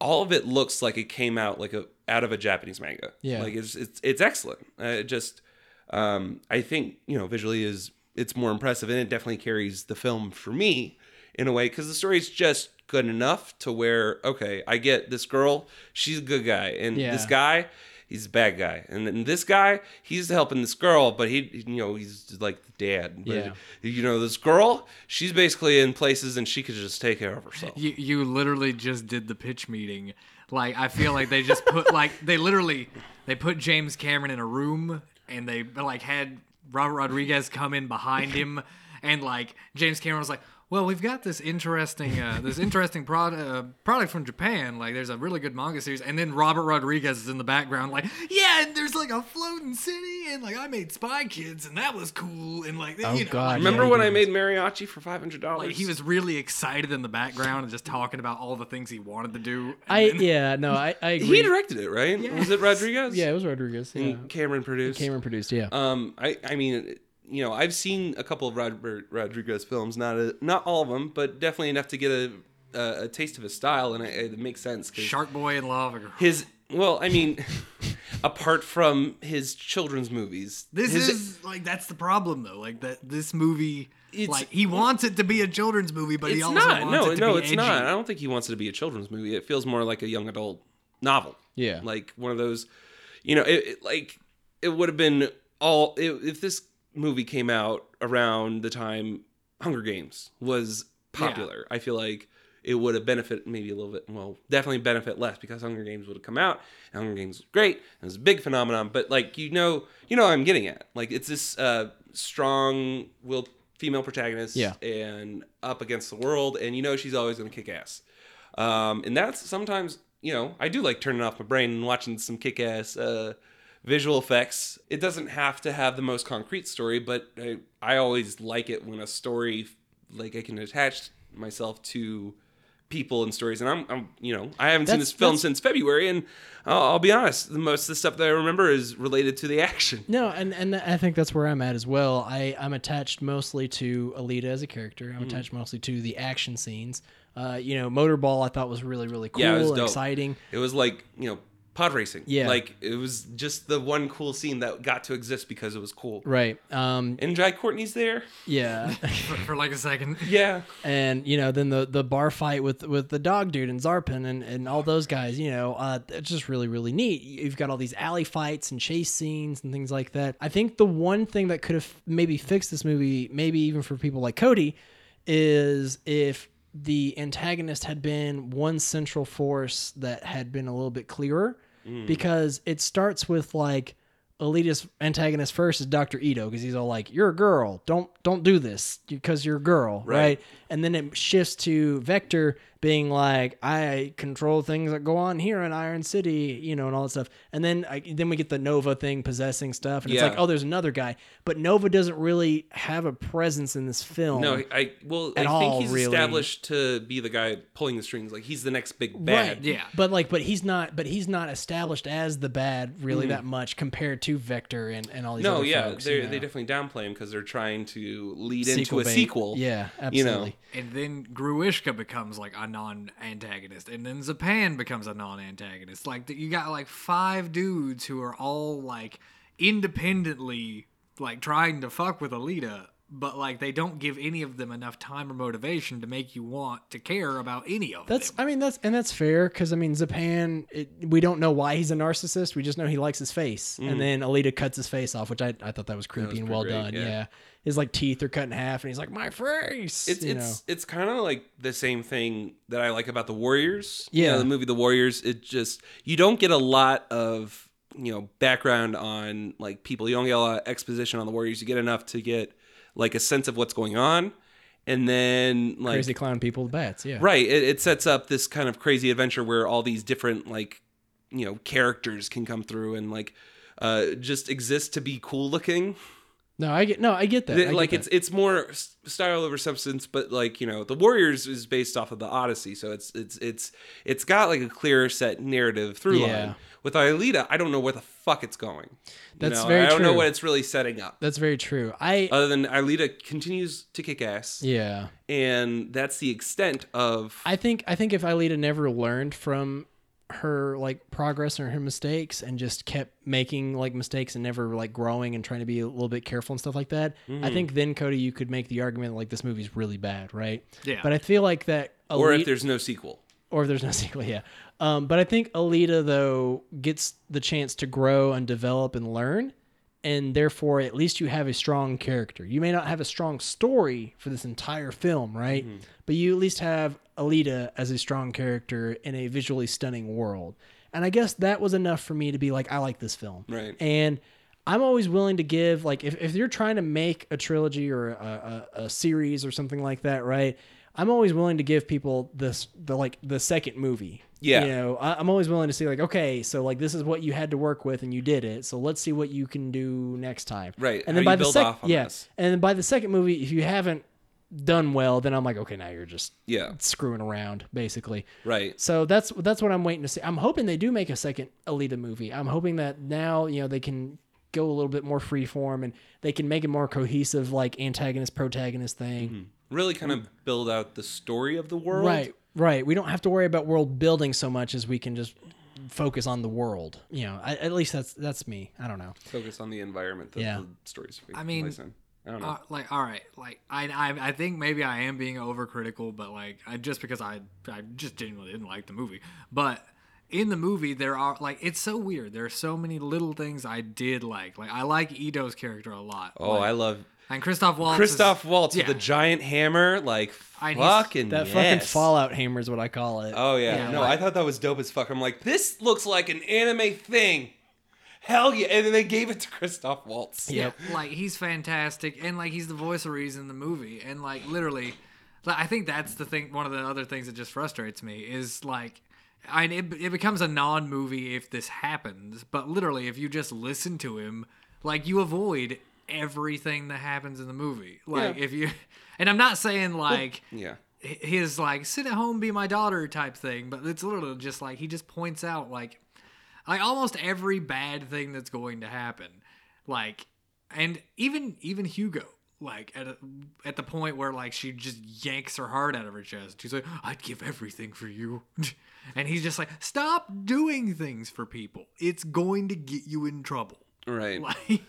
all of it looks like it came out like a out of a Japanese manga. Yeah. like it's it's it's excellent. Uh, it just um, I think you know visually is it's more impressive and it definitely carries the film for me in a way because the story's just good enough to where okay I get this girl she's a good guy and Yeah. this guy he's a bad guy. And then this guy he's helping this girl but he you know he's like the dad. But, Yeah. you know this girl she's basically in places and she could just take care of herself. You, you literally just did the pitch meeting. Like i feel like they just put like they literally they put james cameron in a room and they like had robert rodriguez come in behind him. And like james cameron was like well, we've got this interesting, uh, this interesting product, uh, product from Japan. Like, there's a really good manga series, and then Robert Rodriguez is in the background, like, yeah, and there's like a floating city, and like I made Spy Kids, and that was cool, and like, Oh, you know, God, like, remember Yeah, when he I made mariachi for five hundred dollars like he was really excited in the background and just talking about all the things he wanted to do. I then- yeah no I I agree. he directed it right was it Rodriguez yeah, it was Rodriguez. Yeah. and Cameron produced Cameron produced. Yeah. Um, I, I mean, you know, I've seen a couple of Robert Rodriguez films, not a, not all of them, but definitely enough to get a a, a taste of his style, and it, it makes sense. 'cause Shark Boy and Lava Girl. His Well, I mean, apart from his children's movies, This his- is like that's the problem though. Like that this movie It's- like he wants it to be a children's movie, but he also not. wants No, it to no, be it's edgy. not. I don't think he wants it to be a children's movie. It feels more like a young adult novel. Yeah. like one of those. You know, it, it- like it would have been all it, if this movie came out around the time Hunger Games was popular. I feel like it would have benefit maybe a little bit. Well, definitely benefit less because Hunger Games would have come out. And Hunger Games was great. and It was a big phenomenon. But like you know, you know, what I'm getting at like it's this uh, strong-willed female protagonist, Yeah. and up against the world, and you know she's always going to kick ass. Um, and that's sometimes, you know, I do like turning off my brain and watching some kick ass uh, visual effects. It doesn't have to have the most concrete story, but I, I always like it when a story, like I can attach myself to people and stories. And I'm, I'm you know, I haven't seen this film since February, and I'll, I'll be honest, the most of the stuff that I remember is related to the action. No, and, and I think that's where I'm at as well. I, I'm attached mostly to Alita as a character. I'm attached mostly to the action scenes. Uh, you know, Motorball I thought was really, really cool Yeah, it was exciting. It was like, you know, pod racing. Yeah. Like it was just the one cool scene that got to exist because it was cool. Right. Um, And Jai Courtney's there. yeah. for, for like a second. Yeah. and you know then the the bar fight with with the dog dude and Zapan and and all those guys you know uh it's just really really neat you've got all these alley fights and chase scenes and things like that i think the one thing that could have maybe fixed this movie maybe even for people like cody is if the antagonist had been one central force that had been a little bit clearer Mm. because it starts with like Alita's antagonist first is Dr. Ido because he's all like, "You're a girl. Don't don't do this because you're a girl, right. Right. And then it shifts to Vector being like, "I control things that go on here in Iron City, you know, and all that stuff." And then I, then we get the Nova thing possessing stuff, and it's like, "Oh, there's another guy," but Nova doesn't really have a presence in this film. No, I well, At I think all, he's really. established to be the guy pulling the strings. Like he's the next big bad. Right. Yeah. But like, but he's not. But he's not established as the bad really mm. that much compared to Vector and, and all these. No, other yeah, folks, they you know. they definitely downplay him because they're trying to lead into a bait. sequel. Yeah, you know. absolutely. And then Grewishka becomes like a non-antagonist, and then Zapan becomes a non-antagonist. Like you got like five dudes who are all like independently like trying to fuck with Alita, but like they don't give any of them enough time or motivation to make you want to care about any of That's. them. That's I mean, that's and that's fair because I mean, Zapan. It, we don't know why he's a narcissist. We just know he likes his face, and mm. then Alita cuts his face off, which I, I thought that was creepy was and well great, done. Yeah. yeah. his like teeth are cut in half, and he's like, "My face." It's you it's it's kind of like the same thing that I like about the Warriors. You Yeah. know, the movie The Warriors. It just you don't get a lot of you know background on like people. You don't get a lot of exposition on the Warriors. You get enough to get like a sense of what's going on, and then like crazy clown people with bats. Yeah, right, it, it sets up this kind of crazy adventure where all these different like you know characters can come through and like uh just exist to be cool looking. No, I get. No, I get that. I get like that. it's it's more style over substance but like you know the warriors is based off of the odyssey so it's it's it's it's got like a clear set narrative through Yeah. line with Alita, i don't know where the fuck it's going You That's know, very i don't know what it's really setting up That's very true. I. other than Alita continues to kick ass yeah. and that's the extent of I think I think if Alita never learned from her like progress or her mistakes and just kept making like mistakes and never like growing and trying to be a little bit careful and stuff like that, Mm-hmm. I think then Cody you could make the argument like this movie's really bad, right? Yeah. But I feel like that or if there's no sequel or if there's no sequel, yeah. Um, but I think Alita though gets the chance to grow and develop and learn, and therefore at least you have a strong character. You may not have a strong story for this entire film, right? But you at least have Alita as a strong character in a visually stunning world. And I guess that was enough for me to be like, I like this film. Right. And I'm always willing to give like if, if you're trying to make a trilogy or a, a, a series or something like that, right? I'm always willing to give people this the like the second movie. Yeah. You know, I, I'm always willing to see like, okay, so like this is what you had to work with and you did it. So let's see what you can do next time. Right. And How then by the second yeah. this? And then by the second movie, if you haven't done well, then I'm like, okay, now you're just yeah screwing around, basically. right So that's that's what I'm waiting to see. I'm hoping they do make a second Alita movie. I'm hoping that now you know they can go a little bit more freeform and they can make a more cohesive like antagonist protagonist thing. Mm-hmm. Really kind of build out the story of the world Right, right. We don't have to worry about world building so much as we can just focus on the world. You know, I, at least that's that's me. I don't know. Focus on the environment that Yeah. the stories. I mean, place in. I don't know. Uh, like all right like I, I i think maybe i am being overcritical but like i just because i i just genuinely didn't like the movie but in the movie there are like it's so weird there are so many little things i did like like i like Ido's character a lot oh, like, I love and christoph waltz Christoph is, Waltz yeah. with the giant hammer. Like I- he's- fucking That yes. fucking Fallout hammer is what I call it. Oh yeah, Yeah, no, like- I thought that was dope as fuck. I'm like, this looks like an anime thing. Hell yeah! And then they gave it to Christoph Waltz. Yep. like he's fantastic and like he's the voice of reason in the movie and like literally like, i think that's the thing one of the other things that just frustrates me is like I, it, it becomes a non-movie if this happens but literally if you just listen to him like you avoid everything that happens in the movie like Yeah. if you and i'm not saying like Yeah. his like sit at home be my daughter type thing but it's literally just like he just points out like like almost every bad thing that's going to happen like and even even hugo like at a, at the point where like she just yanks her heart out of her chest she's like i'd give everything for you and he's just like stop doing things for people it's going to get you in trouble Right. like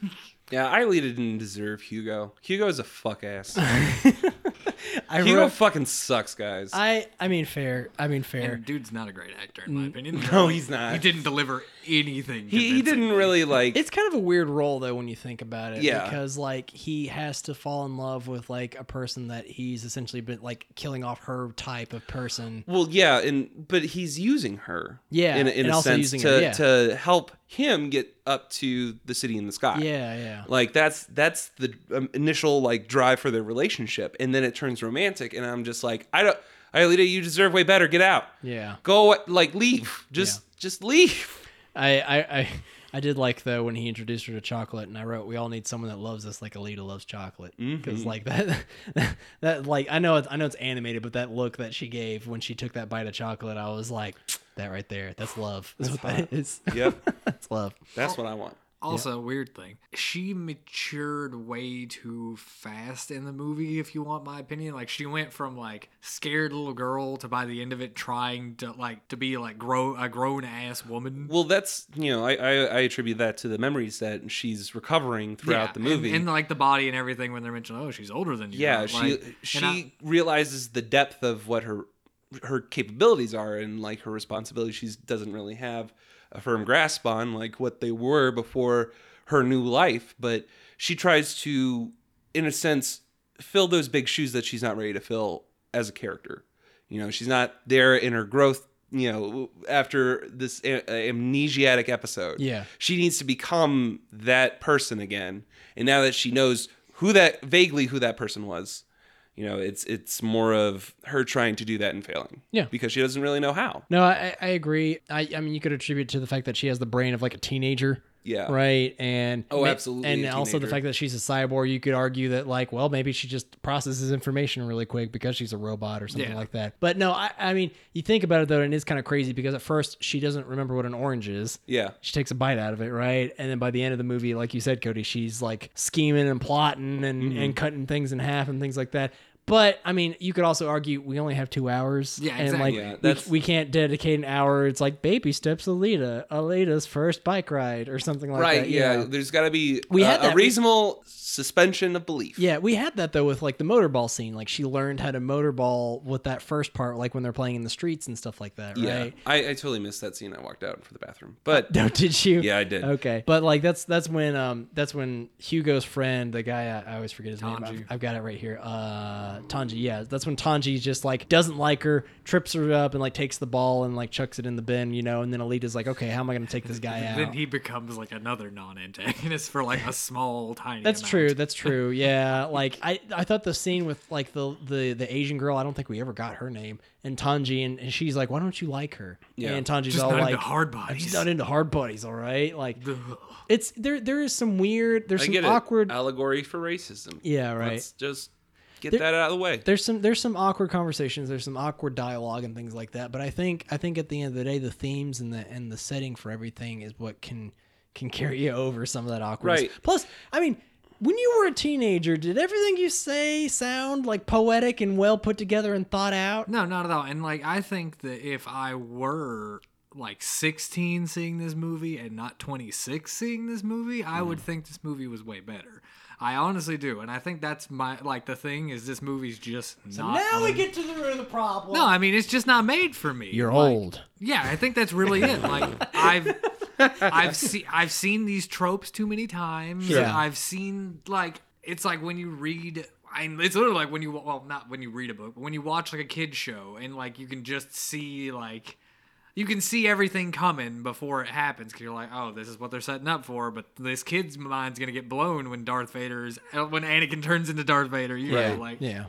Yeah, I really didn't deserve Hugo. Hugo's a fuck ass. I Hugo wrote, fucking sucks, guys. I I mean fair. I mean fair. and dude's not a great actor in my opinion no, he's not. he didn't deliver anything He, he didn't really like. It's kind of a weird role though when you think about it. Yeah. Because like he has to fall in love with like a person that he's essentially been like killing off her type of person. well, yeah, and but he's using her. Yeah, in, a- in a sense to her, yeah. to help him get up to the city in the sky. Yeah, yeah. Like that's that's the um, initial like drive for their relationship, and then it turns romantic, and I'm just like, I don't, Alita, you deserve way better. Get out. Yeah. Go like leave. Just just leave. I, I, I, I did like though when he introduced her to chocolate, and I wrote, "We all need someone that loves us like Alita loves chocolate." Mm-hmm. Because like that, that like I know it's I know it's animated, but that look that she gave when she took that bite of chocolate, I was like, "That right there, that's love. That's, what that is. Yep, that's love." that's what I want. Also, weird thing. She matured way too fast in the movie, if you want my opinion. Like she went from like scared little girl to by the end of it trying to like to be like grow a grown ass woman. Well, that's you know I, I I attribute that to the memories that she's recovering throughout the movie. And, like the body and everything when they're mentioning, oh, she's older than you. yeah, Like, she she I- realizes the depth of what her her capabilities are and like her responsibilities. She doesn't really have a firm grasp on like what they were before her new life, but she tries to, in a sense, fill those big shoes that she's not ready to fill as a character. You know, she's not there in her growth. You know, after this a- amnesiatic episode, Yeah. she needs to become that person again. And now that she knows who that vaguely who that person was, you know, it's it's more of her trying to do that and failing. Yeah. because she doesn't really know how. No, I, I agree. I, I mean, you could attribute it to the fact that she has the brain of like a teenager. Yeah. Right. And Oh, absolutely, And also the fact that she's a cyborg, you could argue that like, well, maybe she just processes information really quick because she's a robot or something Yeah. like that. But no, I, I mean, you think about it though, and it's kind of crazy because at first she doesn't remember what an orange is. Yeah, She takes a bite out of it, right? And then by the end of the movie, like you said, Cody, she's like scheming and plotting and, Mm-hmm. and cutting things in half and things like that. But I mean, you could also argue we only have two hours. Yeah, And exactly. like Yeah, we, that's- we can't dedicate an hour. It's like baby steps Alita, Alita's first bike ride or something like right. that. Right. yeah, know? there's got to be We a, had a reasonable suspension of belief. Yeah, we had that though with like the motorball scene. Like she learned how to motorball with that first part, like when they're playing in the streets and stuff like that, Yeah, right? I, I totally missed that scene. I walked out for the bathroom, but No, did you? Yeah, I did. Okay, but like that's that's when um that's when Hugo's friend, the guy I, I always forget his name. I've, I've got it right here. Uh, Tanji. Yeah, that's when Tanji just like doesn't like her, trips her up, and like takes the ball and like chucks it in the bin, you know. And then Alita's like, okay, how am I gonna take this guy then out? he becomes like another non-antagonist for like a small tiny. That's amount. true. That's true. Yeah, like I, I thought the scene with like the the the Asian girl. I don't think we ever got her name. And Tanji and, and she's like, why don't you like her? Yeah. And Tanji's Just all not like, into hard I'm bodies. just not into hard bodies. All right, like it's there. There is some weird. There's I some get awkward. it. Allegory for racism. Yeah, right. Let's just get There- that out of the way. there's some there's some awkward conversations there's some awkward dialogue and things like that but i think i think at the end of the day the themes and the and the setting for everything is what can can carry you over some of that awkwardness Right. plus i mean when you were a teenager did everything you say sound like poetic and well put together and thought out No, not at all. And like I think that if I were like 16 seeing this movie and not 26 seeing this movie, I would mm. think this movie was way better. I honestly do, and I think that's my like the thing is this movie's just not. now we get to the root of the problem. No, I mean it's just not made for me. You're Like, old. Yeah, I think that's really it. Like I've I've seen I've seen these tropes too many times. Yeah. I've seen like it's like when you read I it's literally like when you well not when you read a book, but when you watch like a kid show and like you can just see like you can see everything coming before it happens because you're like, oh, this is what they're setting up for. But this kid's mind's gonna get blown when Darth Vader's when Anakin turns into Darth Vader. You yeah, know, like, yeah.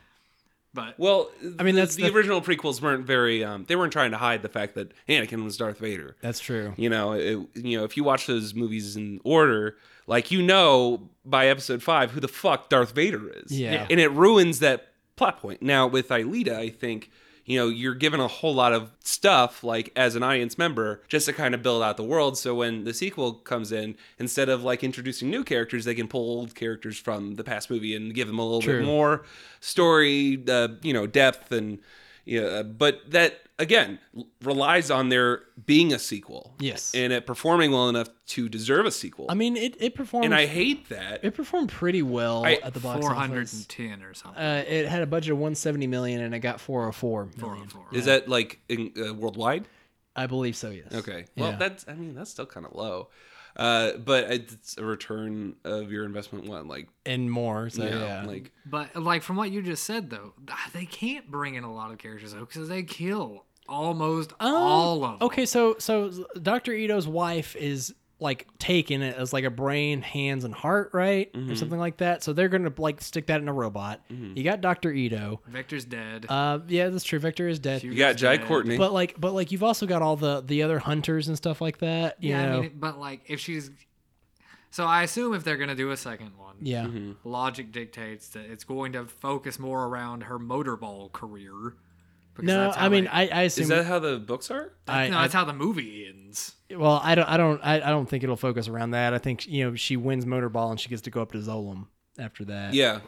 but Well, I mean, that's the, the- original prequels weren't very. Um, they weren't trying to hide the fact that Anakin was Darth Vader. That's true. You know, it, you know, if you watch those movies in order, like you know by episode five who the fuck Darth Vader is. Yeah. and it ruins that plot point. Now with Alita, I think you know you're given a whole lot of stuff like as an audience member just to kind of build out the world. So when the sequel comes in, instead of like introducing new characters, they can pull old characters from the past movie and give them a little True. bit more story, uh, you know, depth and. Yeah, but that again relies on there being a sequel. Yes. and it performing well enough to deserve a sequel. I mean, it it performed. and I hate that. it performed pretty well I- at the box four office. hundred and ten or something. Uh, it had a budget of 170 million and it got 404 million. 404. Is that like in, uh, worldwide? I believe so. Yes. Okay. Well, Yeah. that's I mean that's still kind of low, uh, but it's a return of your investment. What like and more. So you know, yeah. like But like from what you just said though, they can't bring in a lot of characters though because they kill almost Um, all of them. Okay, so so Dr. Ido's wife is like taking it as like a brain, hands, and heart, right, Mm-hmm. or something like that. So they're gonna like stick that in a robot. You got Dr. Ido. Victor's dead. Uh, yeah, that's true. Victor is dead. you got Jai dead. Courtney. But like, but like, you've also got all the the other hunters and stuff like that. You yeah, know, I mean, but like if she's, so I assume if they're gonna do a second one, yeah. Mm-hmm. logic dictates that it's going to focus more around her motorball career. Because No, that's how I mean, they- I, I assume. is that how the books are? I, no, I- that's how the movie ends. well, I don't, I don't, I, I don't think it'll focus around that. I think you know she wins motorball and she gets to go up to Zalem after that. Yeah.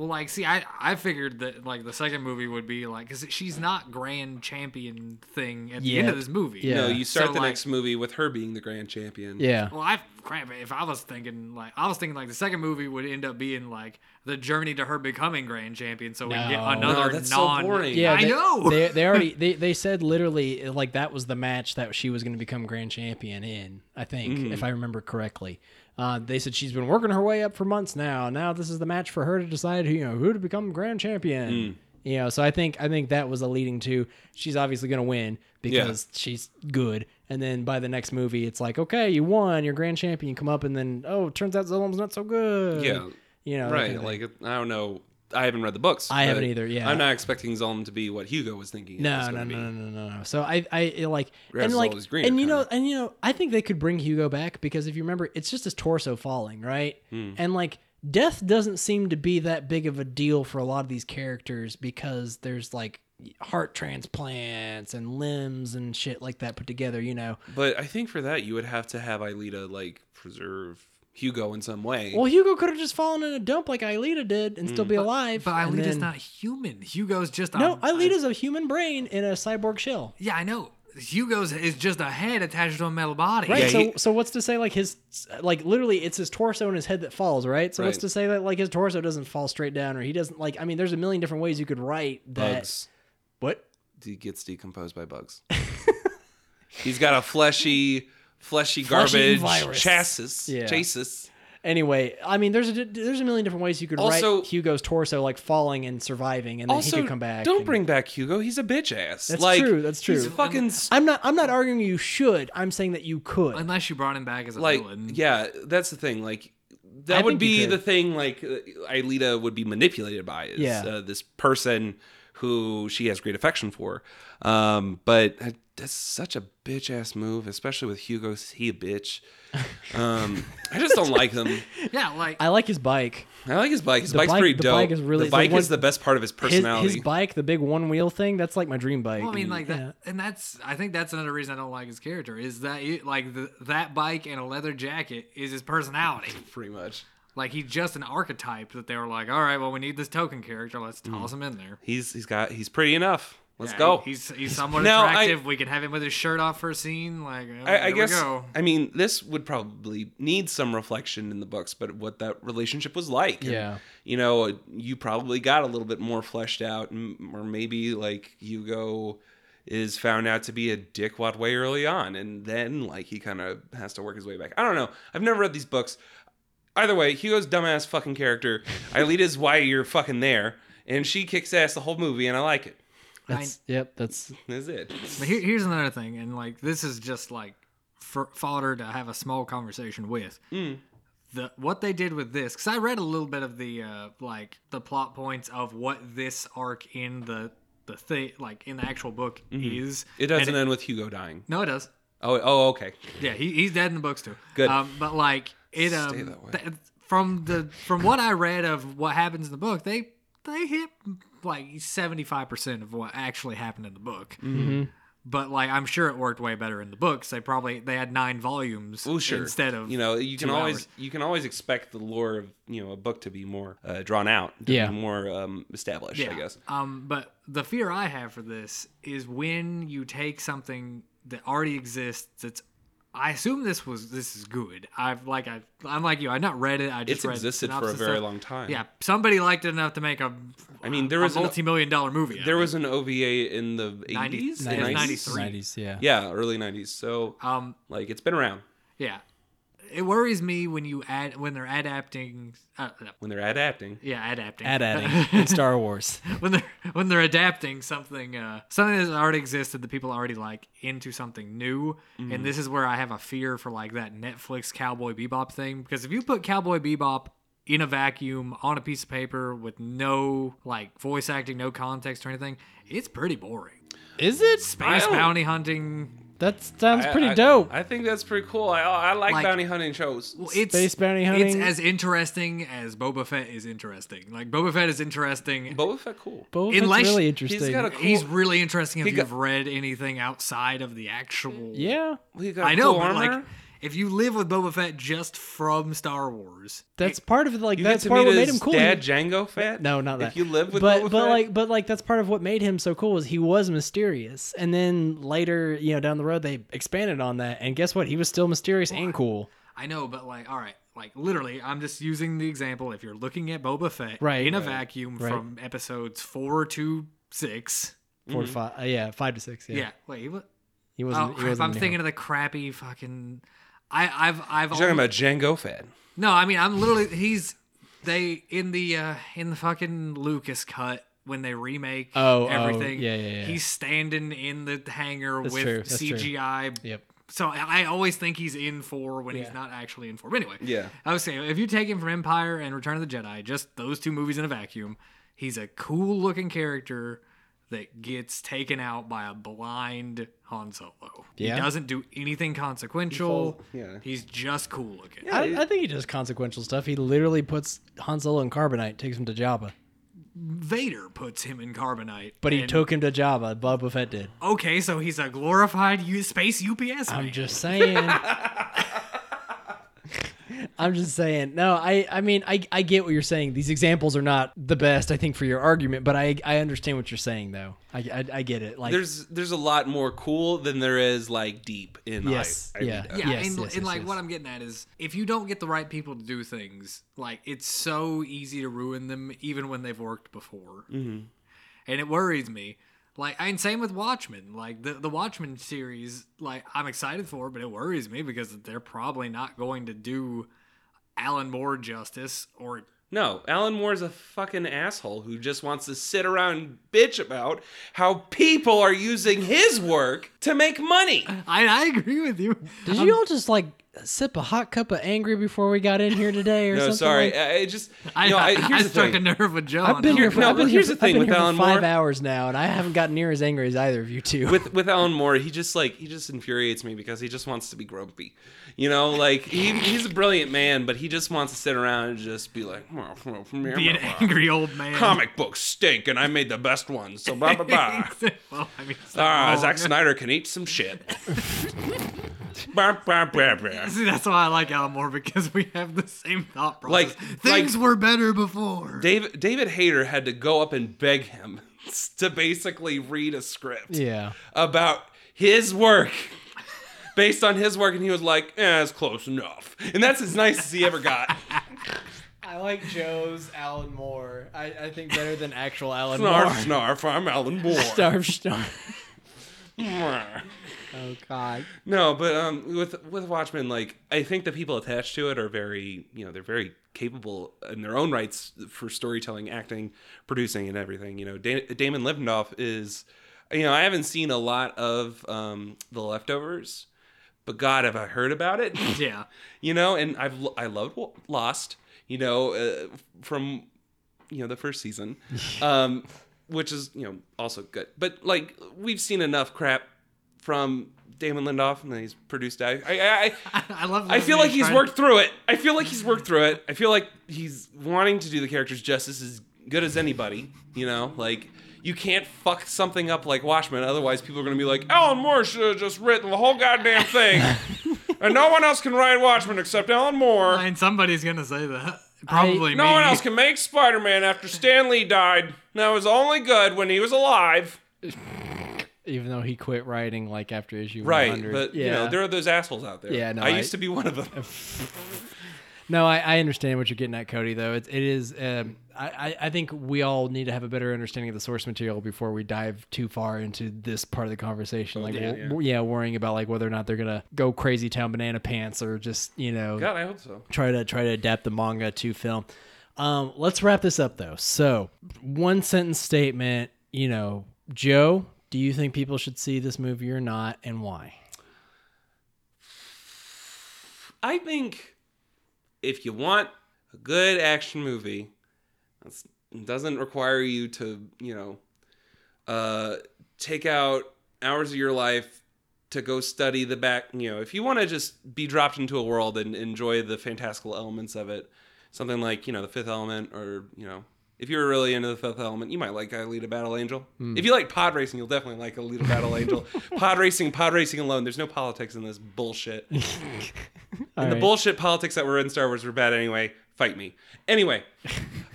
Well, like, see, I I figured that like the second movie would be like because she's not grand champion thing at the end of this movie. Yeah. No, you start So, the like- next movie with her being the grand champion. Yeah. Well, I crap. If I was thinking like I was thinking like the second movie would end up being like the journey to her becoming grand champion, so we can get No. another No, that's so non. boring. Yeah, I they, know. They, they already they, they said literally like that was the match that she was going to become grand champion in. I think Mm-hmm. if I remember correctly. Uh, they said she's been working her way up for months now. Now this is the match for her to decide who you know who to become grand champion. Mm. You know, so I think I think that was a leading to she's obviously going to win because she's good. And then by the next movie, it's like okay, you won, you're grand champion. You come up and then oh, it turns out Zalem's not so good. Yeah. you know, right. kind of like I don't know. I haven't read the books. I haven't either, yeah. I'm not expecting Zalem to be what Hugo was thinking. it No, was no, no, be. no, no, no, no. So I, I like, Grass and like, greener, and you know, and you know, I think they could bring Hugo back because if you remember, it's just his torso falling, right? Hmm. And like, death doesn't seem to be that big of a deal for a lot of these characters because there's like heart transplants and limbs and shit like that put together, you know. But I think for that you would have to have Alita like preserve Hugo in some way. Well, Hugo could have just fallen in a dump like Alita did and Hmm. still be alive. But and Alita's then- not human. Hugo's just No, a, Alita's a human brain in a cyborg shell. Yeah, I know. Hugo's is just a head attached to a metal body. Right. Yeah, so he- so what's to say like his like literally it's his torso and his head that falls, right? So what's Right. to say that like his torso doesn't fall straight down or he doesn't like I mean there's a million different ways you could write that bugs. What? He gets decomposed by bugs. He's got a fleshy, fleshy Fleshy garbage virus. chassis. Yeah. Chassis. Anyway, I mean there's a there's a million different ways you could Also- write Hugo's torso like falling and surviving and then he Also, could come back. don't and- bring back Hugo. He's a bitch ass. That's like, true, that's He's true. fucking s- I'm not I'm not arguing you should. I'm saying that you could. Unless you brought him back as a like villain. yeah. That's the thing. Like that I would think you be could. the thing. Like uh, Alita would be manipulated by is Yeah. uh, this person who she has great affection for. Um, but that's such a bitch ass move, especially with Hugo. He a bitch. Um, I just don't like him. Yeah, like I like his bike. I like his bike. His The bike's bike- pretty the dope. bike is really- the bike the is the best part of his His, personality. his bike, the big one wheel thing, that's like my dream bike. Well, I mean, like that, and that's. I think that's another reason I don't like his character is that it, like the, that bike and a leather jacket is his personality. pretty much. Like he's just an archetype that they were like, all right, well, we need this token character, let's Mm. toss him in there. He's he's got he's pretty enough. Let's Yeah, go. He's he's somewhat Now, I- attractive. we could have him with his shirt off for a scene. Like oh, I, I guess go. I mean this would probably need some reflection in the books, but what that relationship was like. And, Yeah. you know, you probably got a little bit more fleshed out, or maybe like Hugo is found out to be a dickwad way early on, and then like he kind of has to work his way back. I don't know. I've never read these books. Either way, Hugo's dumbass fucking character. Alita's why you're fucking there, and she kicks ass the whole movie, and I like it. That's yep. That's That's it. But here, here's another thing, and like this is just like for fodder to have a small conversation with. Mm. The what they did with this, because I read a little bit of the uh, like the plot points of what this arc in the the thing like in the actual book Mm-hmm. is. It doesn't And end with Hugo dying. no, it does. Oh, oh, okay. Yeah, he, he's dead in the books too. Good. Um, but like it Stay um that way. th- from the from what I read of what happens in the book, they they hit like seventy five percent of what actually happened in the book. Mm-hmm. But like I'm sure it worked way better in the books. They probably they had nine volumes Well, sure. instead of you know you can always hours. you can always expect the lore of you know a book to be more uh, drawn out, to Yeah. be more um, established. I guess. Um, but the fear I have for this is when you take something that already exists. That's I assume this was this is good. I've like I I'm like you. I've not read it. I just It's read existed for a very stuff. long time. Yeah, somebody liked it enough to make a. I mean, there a was a multi-million dollar movie. out There of was an OVA in the 90 eighties, it was 93. 90s. Yeah. Yeah, early nineties. So. Um, like it's been around yeah, it worries me when you add when they're adapting. Uh, no, when they're adapting. yeah, adapting. Ad adding in Star Wars. when they're when they're adapting something uh something that already existed that people already like into something new Mm-hmm. and this is where i have a fear for like that netflix cowboy bebop thing because if you put cowboy bebop in a vacuum on a piece of paper with no like voice acting no context or anything it's pretty boring Is it? space bounty hunting That sounds I- pretty I- dope. I think that's pretty cool. I I like, Like- bounty hunting shows. well, it's Space bounty it's hunting. as interesting as boba fett is interesting like boba fett is interesting Boba Fett, cool. Boba Fett's unless really he's interesting. got a cool- He's really interesting if He got- you've read anything outside of the actual yeah, Well, he got I know, cool but armor. like, if you live with Boba Fett just from Star Wars, that's part of it. Like that's part of what made him cool. dad, Jango Fett. no, not that. If you live with but Boba but Fett? like but like that's part of what made him so cool is he was mysterious, and then later you know down the road they expanded on that, and guess what? He was still mysterious and cool. I know, but like, all right, like literally, I'm just using the example. If you're looking at Boba Fett Right. in a vacuum Right. from episodes four to six, Four to five, uh, yeah, five to six. Yeah, yeah, wait, what? he Oh, wasn't. he crap, wasn't I'm thinking here. of the crappy fucking. I, I've, I've. You're talking about Jango Fett. No, I mean, I'm literally. He's they in the uh in the fucking Lucas cut when they remake Oh, oh, everything. yeah, yeah, yeah. He's standing in the hangar That's with true, that's true. CGI. Yep. So I I always think he's in four when Yeah. he's not actually in four. But anyway, Yeah. I was saying if you take him from Empire and Return of the Jedi, just those two movies in a vacuum, he's a cool looking character that gets taken out by a blind Han Solo. Yeah. He doesn't do anything consequential. falls- yeah. He's just cool looking. I, I think he does consequential stuff. He literally puts Han Solo in carbonite, takes him to Jabba. Vader puts him in carbonite. But he took him to Jabba. Boba Fett did. Okay, so he's a glorified U- space UPS man. I'm just saying. I'm just saying. No, I I mean I I get what you're saying. These examples are not the best I think for your argument, but I I understand what you're saying though. I I, I get it. Like There's there's a lot more cool than there is like deep in Yes, I, I yeah. Rita. Yeah, Yes, and, yes, and yes, like yes. what I'm getting at is if you don't get the right people to do things, like it's so easy to ruin them even when they've worked before. Mm-hmm. And it worries me. Like, and same with Watchmen. Like the the Watchmen series, like I'm excited for, but it worries me because they're probably not going to do Alan Moore justice or No, Alan Moore's a fucking asshole who just wants to sit around and bitch about how people are using his work to make money. I, I agree with you. Did you um, all just like sip a hot cup of angry before we got in here today or No, something? sorry. like- I, I just I, you know, I, I, here's I struck thing. a nerve with John. I've been here for, no, I've been but here here's the thing I've been with here for five Moore. hours now, and I haven't gotten near as angry as either of you two. with with Alan Moore, he just like he just infuriates me because he just wants to be grumpy. You know, like he, he's a brilliant man, but he just wants to sit around and just be like, be an angry old man. comic books stink, and I made the best ones. So blah blah blah. well, I mean, it's not Ah, wrong. Zack Snyder can eat some shit. Bah, bah, bah, bah. See, that's why I like Alan Moore because we have the same thought process. Like- things like- were better before. David David Hayter had to go up and beg him to basically read a script Yeah. about his work based on his work, and he was like, "Eh, it's close enough." And that's as nice as he ever got. I like Joe's Alan Moore. I, I think better than actual Alan Moore. Snarf, snarf, I'm Alan Moore. Starve, starve. Oh God. No, but um, with with Watchmen, like I think the people attached to it are very, you know, they're very capable in their own rights for storytelling, acting, producing, and everything. You know, da- Damon Lindelof is, you know, I haven't seen a lot of um, the leftovers, but God, have I heard about it? yeah. you know, and I've I loved Lost, you know, uh, from you know the first season, um, which is you know also good. But like we've seen enough crap from Damon Lindelof, and he's produced. I I I, I love. I feel like he's worked through it. I feel like he's worked through it. I feel like he's wanting to do the characters justice as good as anybody. You know, like. You can't fuck something up like Watchmen, otherwise people are gonna be like, Alan Moore should have just written the whole goddamn thing, and no one else can write Watchmen except Alan Moore. I mean, somebody's gonna say that. Probably No one else can make Spider Man after Stan Lee died. That was only good when he was alive. Even though he quit writing like after issue Right, 100. but yeah. you know there are those assholes out there. Yeah, no, I, I- used to be one of them. No, I, I understand what you're getting at, Cody. Though it, it is, um, I, I think we all need to have a better understanding of the source material before we dive too far into this part of the conversation. Like, yeah, w- yeah, worrying about like whether or not they're gonna go crazy town banana pants or just you know God, I hope so. try to try to adapt the manga to film. Um, let's wrap this up though. So, one sentence statement. You know, Joe, do you think people should see this movie or not, and why? I think if you want a good action movie, that's, it doesn't require you to, you know, uh, take out hours of your life to go study the back. You know, if you want to just be dropped into a world and enjoy the fantastical elements of it, something like you know the Fifth Element, or you know. If you're really into the Fifth Element, you might like Alita Battle Angel. If you like pod racing, you'll definitely like Alita Battle Angel. pod racing, pod racing alone. There's no politics in this bullshit. All And the bullshit politics that were in Star Wars were bad anyway. Fight me. Anyway,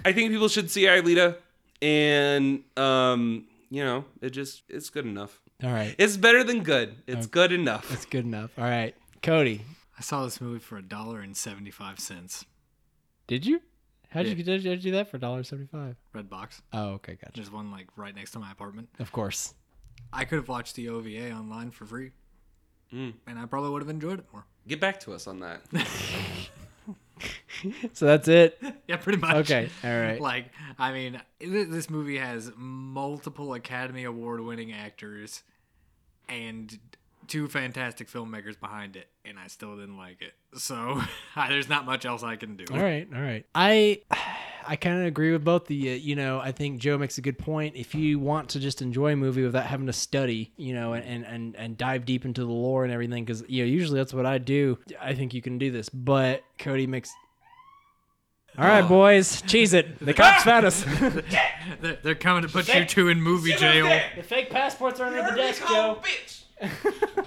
I think people should see Alita, and um, you know, it just it's good enough. All right, It's better than good. It's good enough. It's good enough. All right, Cody, I saw this movie for a dollar and seventy five cents. did you? How did Yeah. you did you do that for $1.75? Red box. Oh, okay, gotcha. There's one like right next to my apartment. Of course. I could have watched the OVA online for free, Mm. and I probably would have enjoyed it more. Get back to us on that. So that's it. Yeah, pretty much. Okay, all right. Like, I mean, this movie has multiple Academy Award winning actors and two fantastic filmmakers behind it, and I still didn't like it. So there's not much else I can do. All right, all right. I I kind of agree with both the. Uh, you know, I think Joe makes a good point. If you want to just enjoy a movie without having to study, you know, and and and dive deep into the lore and everything, because you know usually that's what I do. I think you can do this, but Cody makes. All right, Oh. boys, cheese it. The cops found us. They're, they're coming to put you two in movie jail. the fake passports are under the desk, Joe.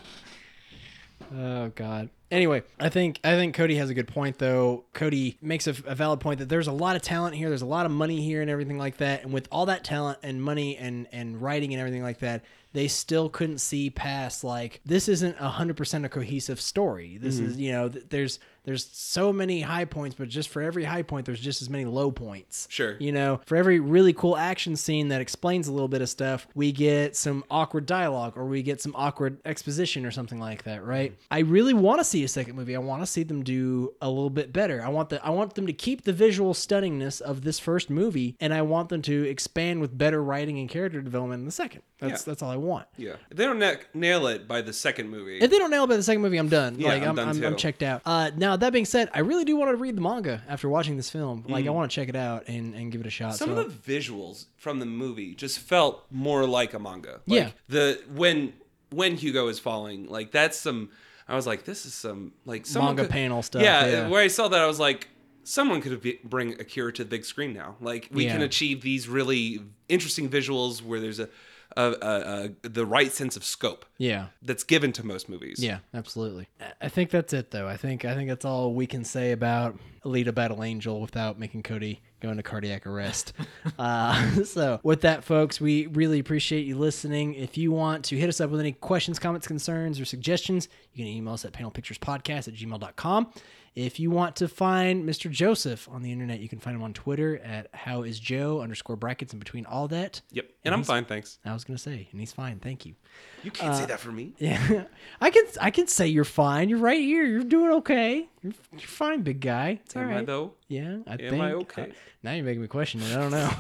Oh God. Anyway, I think I think Cody has a good point though. Cody makes a, a valid point that there's a lot of talent here, there's a lot of money here and everything like that. And with all that talent and money and and writing and everything like that, they still couldn't see past like this isn't a hundred percent a cohesive story. This is mm-hmm. you know th- there's there's so many high points, but just for every high point, there's just as many low points. Sure. You know, for every really cool action scene that explains a little bit of stuff, we get some awkward dialogue or we get some awkward exposition or something like that, right? Mm-hmm. I really want to see a second movie. I want to see them do a little bit better. I want the I want them to keep the visual stunningness of this first movie and I want them to expand with better writing and character development in the second. That's Yeah. that's all I want. Yeah. If they don't na- nail it by the second movie, If they don't nail it by the second movie, I'm done. Yeah, like I'm I'm, done I'm, I'm checked out. Uh, now that being said, I really do want to read the manga after watching this film. Like Mm. I want to check it out and, and give it a shot. some so. of the visuals from the movie just felt more like a manga. Like Yeah. The when when Hugo is falling, like that's some. I was like, this is some like someone Manga could- panel stuff, Yeah, yeah. Where I saw that, I was like, someone could be, bring Akira to the big screen now. Like we can achieve these really interesting visuals where there's a uh, uh, uh, the right sense of scope Yeah. that's given to most movies. Yeah, absolutely. I- I think that's it, though. I think I think that's all we can say about Alita: Battle Angel without making Cody go into cardiac arrest. uh, so, with that, folks, we really appreciate you listening. If you want to hit us up with any questions, comments, concerns, or suggestions, you can email us at panelpicturespodcast at gmail.com. If you want to find Mr. Joseph on the internet, you can find him on Twitter at howisjoe underscore brackets in between all that. Yep. And I'm fine, thanks. I was gonna say, and he's fine. Thank you. You can't say uh, that for me. Yeah, I can I can say you're fine. You're right here. You're doing okay. You're, you're fine, big guy. It's all Am I though? Yeah, I Am think. I okay? Uh, now you're making me question it. I don't know.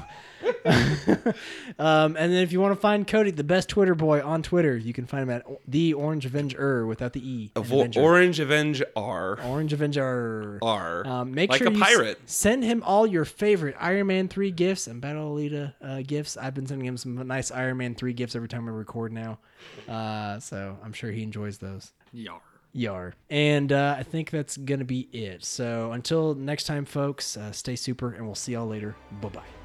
um, and then if you want to find Cody, the best Twitter boy on Twitter, you can find him at the Orange Avenger without the E. Avo- Avenger. Orange Avenge R. Orange Avenger. R. Um, make like sure a you s- pirate. send him all your favorite Iron Man 3 gifts and Battle Alita uh, gifts. I've been sending him some nice Iron Man 3 gifts every time we record now. Uh, so I'm sure he enjoys those. Yar. Yar. And uh, I think that's going to be it. So until next time, folks, uh, stay super and we'll see y'all later. Bye bye.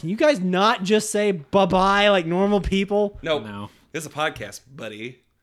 Can you guys not just say bye bye like normal people? Nope. No. This is a podcast, buddy.